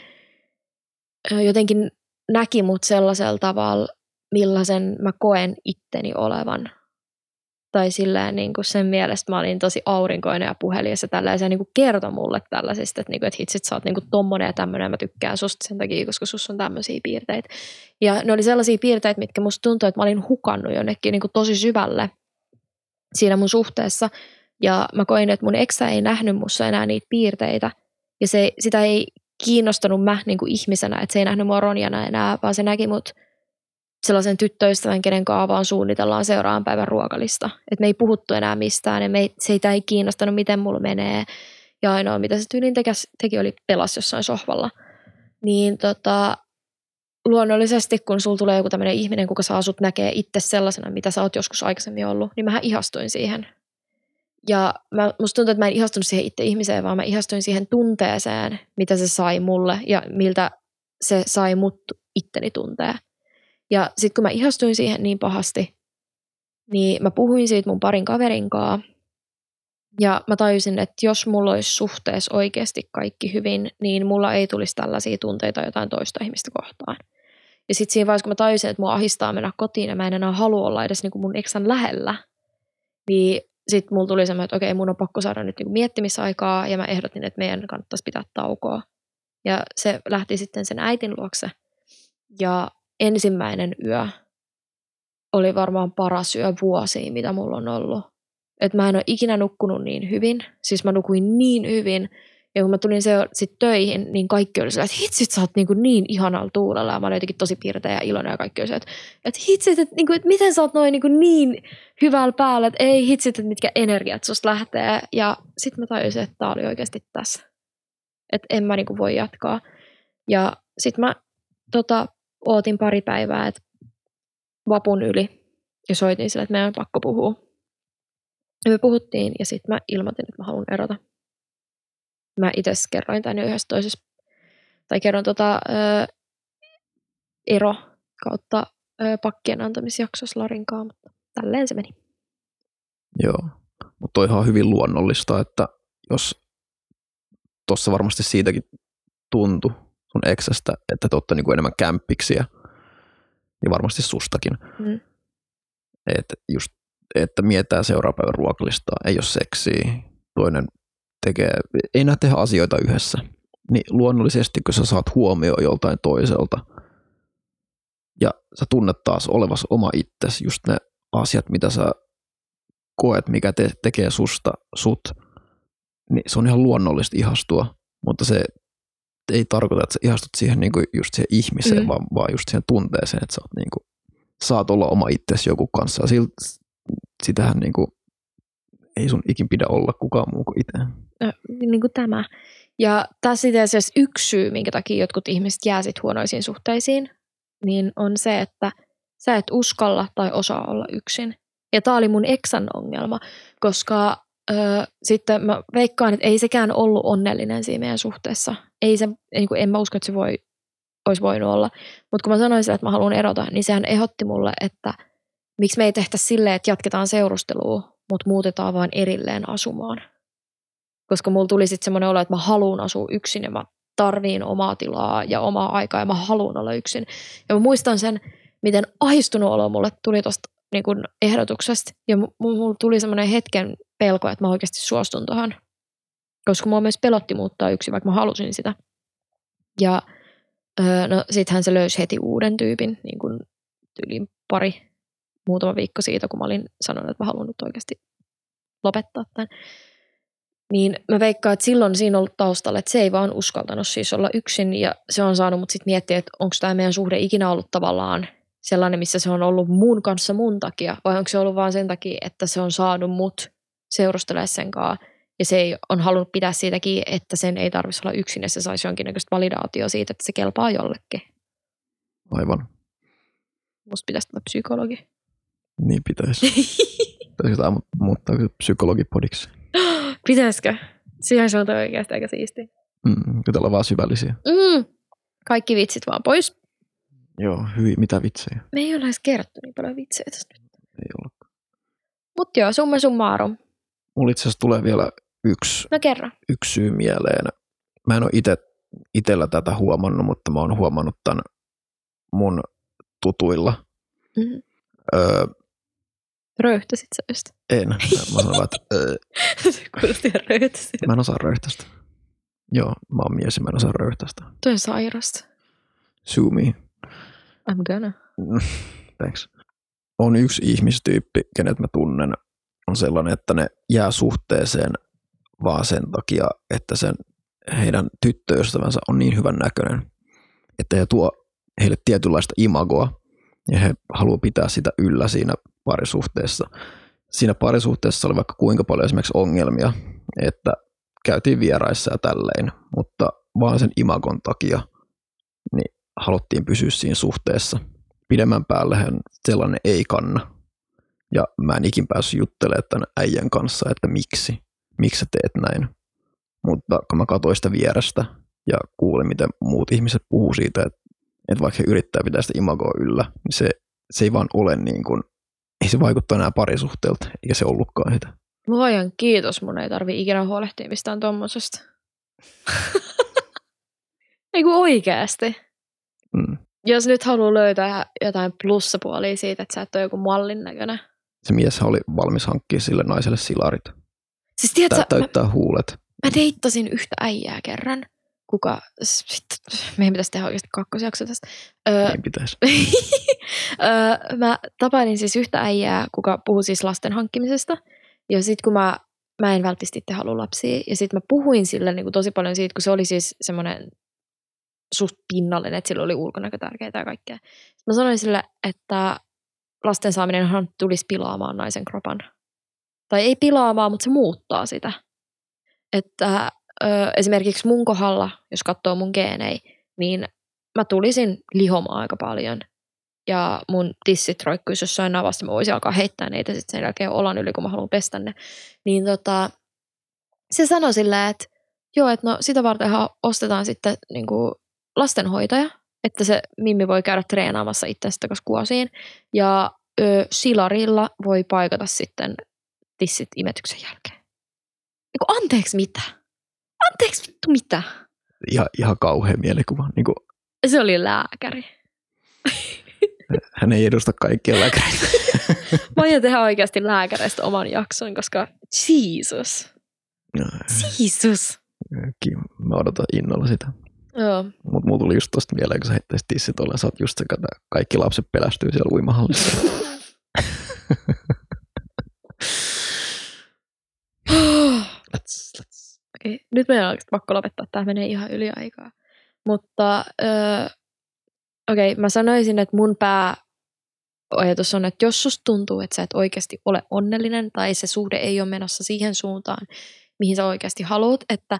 jotenkin näki mut sellaisella tavalla, millaisen mä koen itteni olevan. Tai silleen niin kuin sen mielestä mä olin tosi aurinkoinen ja puhelias ja tällaisia niin kuin kertoi mulle tällaisista, että, niin kuin, että hitsit sä oot niin kuin tommonen ja tämmöinen ja mä tykkään susta sen takia, koska sus on tämmöisiä piirteitä. Ja ne oli sellaisia piirteitä, mitkä musta tuntui, että mä olin hukannut jonnekin niin kuin tosi syvälle siinä mun suhteessa. Ja mä koin, että mun eksä ei nähnyt mussa enää niitä piirteitä. Ja se, sitä ei kiinnostanut mä niin kuin ihmisenä, että se ei nähnyt mua Ronjana enää, vaan se näki mut sellaisen tyttöystävän, kenen kaavaan suunnitellaan seuraavan päivän ruokalista. Että me ei puhuttu enää mistään ja me ei, se ei kiinnostanut, miten mulla menee. Ja ainoa, mitä se tyylin teki, teki oli pelas jossain sohvalla. Niin tota, luonnollisesti, kun sulla tulee joku tämmöinen ihminen, kuka saa sut näkee itse sellaisena, mitä sä oot joskus aikaisemmin ollut, niin mä ihastuin siihen. Ja mä, musta tuntuu, että mä en ihastunut siihen itse ihmiseen, vaan mä ihastuin siihen tunteeseen, mitä se sai mulle ja miltä se sai mut itteni tuntee. Ja sitten kun mä ihastuin siihen niin pahasti, niin mä puhuin siitä mun parin kaverin kanssa. Ja mä tajusin, että jos mulla olisi suhteessa oikeasti kaikki hyvin, niin mulla ei tulisi tällaisia tunteita jotain toista ihmistä kohtaan. Ja sitten siinä vaiheessa, kun mä tajusin, että mua ahistaa mennä kotiin ja mä en enää halua olla edes niinku mun eksän lähellä, niin sitten mulla tuli semmoinen, että okei, mun on pakko saada nyt niinku miettimisaikaa ja mä ehdotin, että meidän kannattaisi pitää taukoa. Ja se lähti sitten sen äitin luokse. Ja ensimmäinen yö oli varmaan paras yö vuosiin, mitä mulla on ollut. Et mä en ole ikinä nukkunut niin hyvin. Siis mä nukuin niin hyvin. Ja kun mä tulin se sit töihin, niin kaikki oli sellainen, että hitsit sä oot niin, kuin niin ihanalla tuulella. Ja mä olin jotenkin tosi pirteä ja iloinen ja kaikki oli että, että hitsit, että, niin kuin, että miten sä oot noin niin, kuin niin hyvällä päällä, että ei hitsit, että mitkä energiat susta lähtee. Ja sitten mä tajusin, että tää oli oikeasti tässä. että en mä niinku voi jatkaa. Ja sitten mä tota, ootin pari päivää, että vapun yli ja soitin sille, että meidän on pakko puhua. Ja me puhuttiin ja sitten mä ilmoitin, että mä haluan erota. Mä itse kerroin tämän yhdessä toisessa, tai kerron tota, ö, ero kautta ö, pakkien antamisjaksossa Larinkaan, mutta tälleen se meni. Joo, mutta toi ihan hyvin luonnollista, että jos tuossa varmasti siitäkin tuntui sun eksästä, että te olette niinku enemmän kämppiksiä, niin varmasti sustakin. Mm. Et just, että mietää seuraavan päivän ruokalistaa, ei ole seksiä, toinen tekee, ei näe tehdä asioita yhdessä. Niin luonnollisesti, kun sä saat huomioon joltain toiselta, ja sä tunnet taas olevas oma itsesi, just ne asiat, mitä sä koet, mikä te, tekee susta sut, niin se on ihan luonnollista ihastua, mutta se ei tarkoita, että sä ihastut siihen niin kuin just siihen ihmiseen, Mm. vaan, vaan just siihen tunteeseen, että sä oot niin kuin, saat olla oma itsesi joku kanssa. Silt, sitähän niin kuin, ei sun ikin pidä olla kukaan muu kuin itse. Ö, niin kuin tämä. Ja tässä itse asiassa yksi syy, minkä takia jotkut ihmiset jää sit huonoisiin suhteisiin, niin on se, että sä et uskalla tai osaa olla yksin. Ja tämä oli mun eksän ongelma, koska ö, sitten mä veikkaan, että ei sekään ollut onnellinen siinä meidän suhteessa. Ei se, niin kuin en mä usko, että se voi, olisi voinut olla. Mutta kun mä sanoin sille, että mä haluan erota, niin sehän ehdotti mulle, että miksi me ei tehtä silleen, että jatketaan seurustelua, mutta muutetaan vaan erilleen asumaan. Koska mulla tuli sitten semmoinen olo, että mä haluan asua yksin ja mä tarviin omaa tilaa ja omaa aikaa ja mä haluan olla yksin. Ja mä muistan sen, miten ahistunut olo mulle tuli tuosta niin kun ehdotuksesta. Ja mu- mulla tuli semmoinen hetken pelko, että mä oikeasti suostun tuohon. Koska mua myös pelotti muuttaa yksin, vaikka mä halusin sitä. Ja no sittenhän se löysi heti uuden tyypin, niin kuin yli pari, muutama viikko siitä, kun mä olin sanonut, että mä haluan nyt oikeasti lopettaa tämän. Niin mä veikkaan, että silloin siinä on ollut taustalla, että se ei vaan uskaltanut siis olla yksin ja se on saanut mut sitten miettiä, että onko tämä meidän suhde ikinä ollut tavallaan sellainen, missä se on ollut mun kanssa mun takia vai onko se ollut vaan sen takia, että se on saanut mut seurustelemaan sen kanssa ja se ei, on halunnut pitää siitäkin, että sen ei tarvitsisi olla yksin ja se saisi jonkinnäköistä validaatio siitä, että se kelpaa jollekin. Aivan. Musta pitäisi olla psykologi. Niin pitäisi. Pitäisikö tämä mu- muuttaa psykologipodiksi? Pitäisikö? Siihen se on oikeasti aika siisti. Mm, on vaan syvällisiä. Mm. Kaikki vitsit vaan pois. Joo, hyvin. Mitä vitsejä? Me ei ole edes kerrottu niin paljon vitsejä tästä. Ei olla. Mutta joo, summa summarum. Mulla itse asiassa tulee vielä yksi, No kerro. yksi syy mieleen. Mä en ole ite, itellä tätä huomannut, mutta mä oon huomannut tämän mun tutuilla. Mm. Öö, Röyhtäsit sä just? en. Mä sanon vaan, että öö, Se kuulosti ihan mä en osaa röyhtästä. Joo, mä oon mies ja mä en osaa röyhtästä. Toi on sairasta. Sue me. I'm gonna. Thanks. On yksi ihmistyyppi, kenet mä tunnen, on sellainen, että ne jää suhteeseen vaan sen takia, että sen heidän tyttöystävänsä on niin hyvän näköinen, että he tuo heille tietynlaista imagoa ja he haluaa pitää sitä yllä siinä parisuhteessa. Siinä parisuhteessa oli vaikka kuinka paljon esimerkiksi ongelmia, että käytiin vieraissa ja tälleen, mutta vaan sen imagon takia niin haluttiin pysyä siinä suhteessa. Pidemmän päällähän sellainen ei kanna. Ja mä en ikin päässyt juttelemaan tämän äijän kanssa, että miksi, miksi sä teet näin. Mutta kun mä katsoin sitä vierestä ja kuulin, miten muut ihmiset puhuu siitä, että, että vaikka he yrittää pitää sitä imagoa yllä, niin se, se ei vaan ole niin kuin, ei se vaikuttaa enää parisuhteelta, eikä se ollutkaan sitä. Luojan kiitos, mun ei tarvi ikinä huolehtia mistään tommosesta. ei kun oikeasti. Mm. Jos nyt haluaa löytää jotain plussapuolia siitä, että sä et ole joku mallin näköinen. Se mies oli valmis hankkia sille naiselle silarit. Siis tiedätkö, Tää mä, täyttää huulet. mä deittasin yhtä äijää kerran, kuka, sit, meidän pitäisi tehdä oikeasti kakkosjakso tästä. Öö, Niin pitäisi. öö, mä tapailin siis yhtä äijää, kuka puhui siis lasten hankkimisesta. Ja sitten kun mä, mä en välttämättä itse halua lapsia, ja sitten mä puhuin sille niin kuin tosi paljon siitä, kun se oli siis semmoinen suht pinnallinen, että sillä oli ulkonäkö tärkeää ja kaikkea. Mä sanoin sille, että lasten saaminenhan tulisi pilaamaan naisen kropan. Tai ei pilaamaan, mutta se muuttaa sitä. Että ö, esimerkiksi mun kohdalla, jos katsoo mun geenei, niin mä tulisin lihomaan aika paljon. Ja mun tissit roikkuisi jossain navassa, mä voisin alkaa heittää niitä sitten sen jälkeen olan yli, kun mä haluan pestä ne. Niin tota, se sanoi silleen, että joo, että no sitä vartenhan ostetaan sitten niin kuin lastenhoitaja, että se Mimmi voi käydä treenaamassa itsestä takaisin kuosiin. Ja ö, silarilla voi paikata sitten tissit imetyksen jälkeen. Niin kuin, anteeksi mitä? Anteeksi vittu mitä? Ihan, ihan kauhea mielikuva. Niin kuin, Se oli lääkäri. hän ei edusta kaikkia lääkäreitä. Mä aion tehdä oikeasti lääkäreistä oman jakson, koska Jesus. Jesus. Kiva. Mä odotan innolla sitä. Joo. Mutta mulla tuli just tosta mieleen, kun sä heittäisit tissit tuolla, sä oot just se, että kaikki lapset pelästyy siellä uimahallissa. let's, let's. Okei, nyt meidän on pakko lopettaa. Tämä menee ihan yli aikaa. Mutta öö, okei, mä sanoisin, että mun pääajatus on, että jos susta tuntuu, että sä et oikeasti ole onnellinen tai se suhde ei ole menossa siihen suuntaan, mihin sä oikeasti haluat, että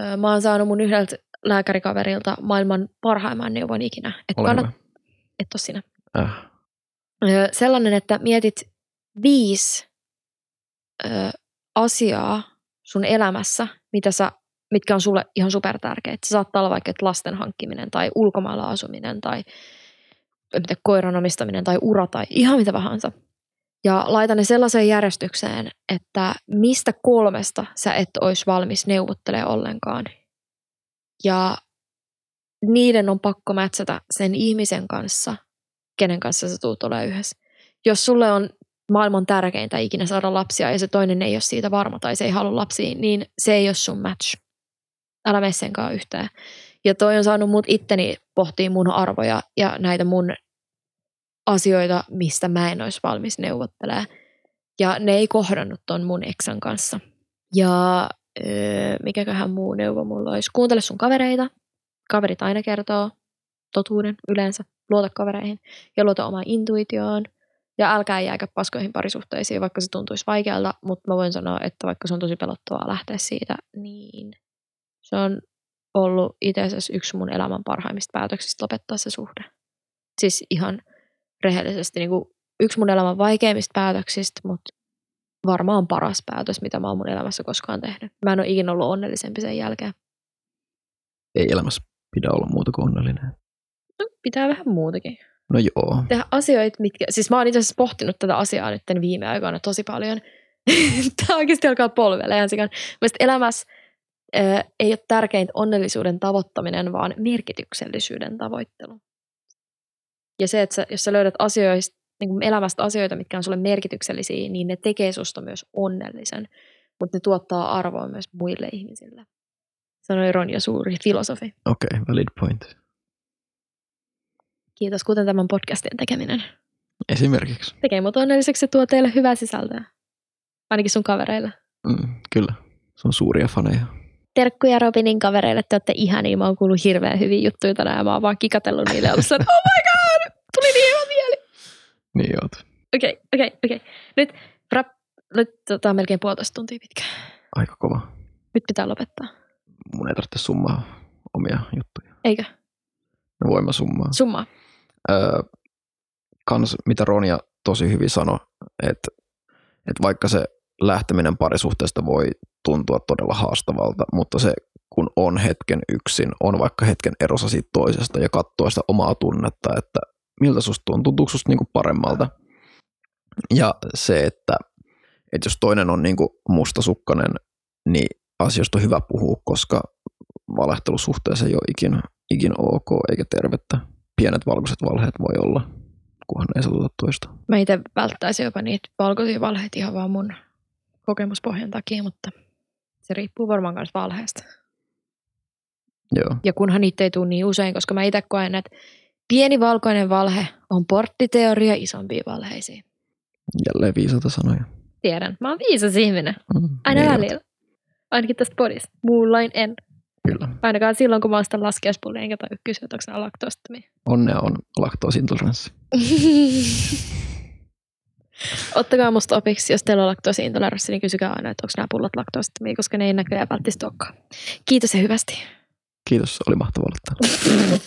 öö, mä oon saanut mun yhdeltä lääkärikaverilta maailman parhaimman neuvon ikinä. Että kannat, et ole sinä. Äh. Sellainen, että mietit viisi öö, asiaa sun elämässä, mitä sä, mitkä on sulle ihan super tärkeitä. Se saattaa olla vaikka että lasten hankkiminen tai ulkomailla asuminen tai tiedä, koiran omistaminen tai ura tai ihan mitä tahansa. Ja laita ne sellaiseen järjestykseen, että mistä kolmesta sä et olisi valmis neuvottelemaan ollenkaan. Ja niiden on pakko mätsätä sen ihmisen kanssa, kenen kanssa sä tuut olemaan yhdessä. Jos sulle on maailman tärkeintä ikinä saada lapsia ja se toinen ei ole siitä varma tai se ei halua lapsia, niin se ei ole sun match. Älä mene senkaan yhteen. Ja toi on saanut mut itteni pohtia mun arvoja ja näitä mun asioita, mistä mä en olisi valmis neuvottelemaan. Ja ne ei kohdannut ton mun eksän kanssa. Ja öö, mikäköhän muu neuvo mulla olisi. Kuuntele sun kavereita. Kaverit aina kertoo totuuden yleensä. Luota kavereihin ja luota omaan intuitioon. Ja älkää jääkä paskoihin parisuhteisiin, vaikka se tuntuisi vaikealta, mutta mä voin sanoa, että vaikka se on tosi pelottavaa lähteä siitä, niin se on ollut itse asiassa yksi mun elämän parhaimmista päätöksistä lopettaa se suhde. Siis ihan rehellisesti niin kuin yksi mun elämän vaikeimmista päätöksistä, mutta varmaan paras päätös, mitä mä oon mun elämässä koskaan tehnyt. Mä en ole ikinä ollut onnellisempi sen jälkeen. Ei elämässä pidä olla muuta kuin onnellinen. No, pitää vähän muutakin. No joo. tehdä asioita, mitkä... Siis mä oon itse asiassa pohtinut tätä asiaa nyt viime aikoina tosi paljon. Tämä oikeasti alkaa polvelle ihan sikan. Mielestäni elämässä ö, ei ole tärkeintä onnellisuuden tavoittaminen, vaan merkityksellisyyden tavoittelu. Ja se, että sä, jos sä löydät asioista, niin kuin elämästä asioita, mitkä on sulle merkityksellisiä, niin ne tekee susta myös onnellisen. Mutta ne tuottaa arvoa myös muille ihmisille. Sanoi Ronja Suuri, filosofi. Okei, okay, valid point. Kiitos, kuten tämän podcastin tekeminen. Esimerkiksi. Tekee mut onnelliseksi ja tuo teille hyvää sisältöä. Ainakin sun kavereille. Mm, kyllä. Se on suuria faneja. Terkkuja Robinin kavereille, te olette ihania. Mä oon kuullut hirveän hyviä juttuja tänään. Mä oon vaan kikatellut niille ollut että oh my god, tuli niin hyvä mieli. Niin oot. Okei, okay, okei, okay, okei. Okay. Nyt, rap, nyt tota, melkein puolitoista tuntia pitkä. Aika kova. Nyt pitää lopettaa. Mun ei tarvitse summaa omia juttuja. Eikö? No voin mä summaa. Summaa. Öö, kans mitä Ronja tosi hyvin sanoi, että, että vaikka se lähteminen parisuhteesta voi tuntua todella haastavalta, mutta se kun on hetken yksin, on vaikka hetken erossa siitä toisesta ja katsoo sitä omaa tunnetta, että miltä susta tuntuu, tuntuuko susta niinku paremmalta. Ja se, että, että jos toinen on niinku mustasukkainen, niin asioista on hyvä puhua, koska valehtelusuhteessa ei ole ikin, ikin ok eikä tervettä. Pienet valkoiset valheet voi olla, kunhan ei satuta toista. Mä itse välttäisin jopa niitä valkoisia valheita ihan vaan mun kokemuspohjan takia, mutta se riippuu varmaan myös valheesta. Joo, Ja kunhan niitä ei tule niin usein, koska mä itse koen, että pieni valkoinen valhe on porttiteoria isompiin valheisiin. jälleen viisata sanoja. Tiedän, mä oon viisas ihminen. Mm, Aina niin välillä. Ainakin tästä podista. Muulloin en. Kyllä. Ainakaan silloin, kun mä ostan laskiaispullia, enkä tai kysyä, että onko nämä laktoostomia. Onnea on laktoosintoleranssi. Ottakaa musta opiksi, jos teillä on laktoosiintoleranssi, niin kysykää aina, että onko nämä pullot laktoosittomia, koska ne ei näköjään välttämättä olekaan. Kiitos ja hyvästi. Kiitos, oli mahtavaa olla täällä.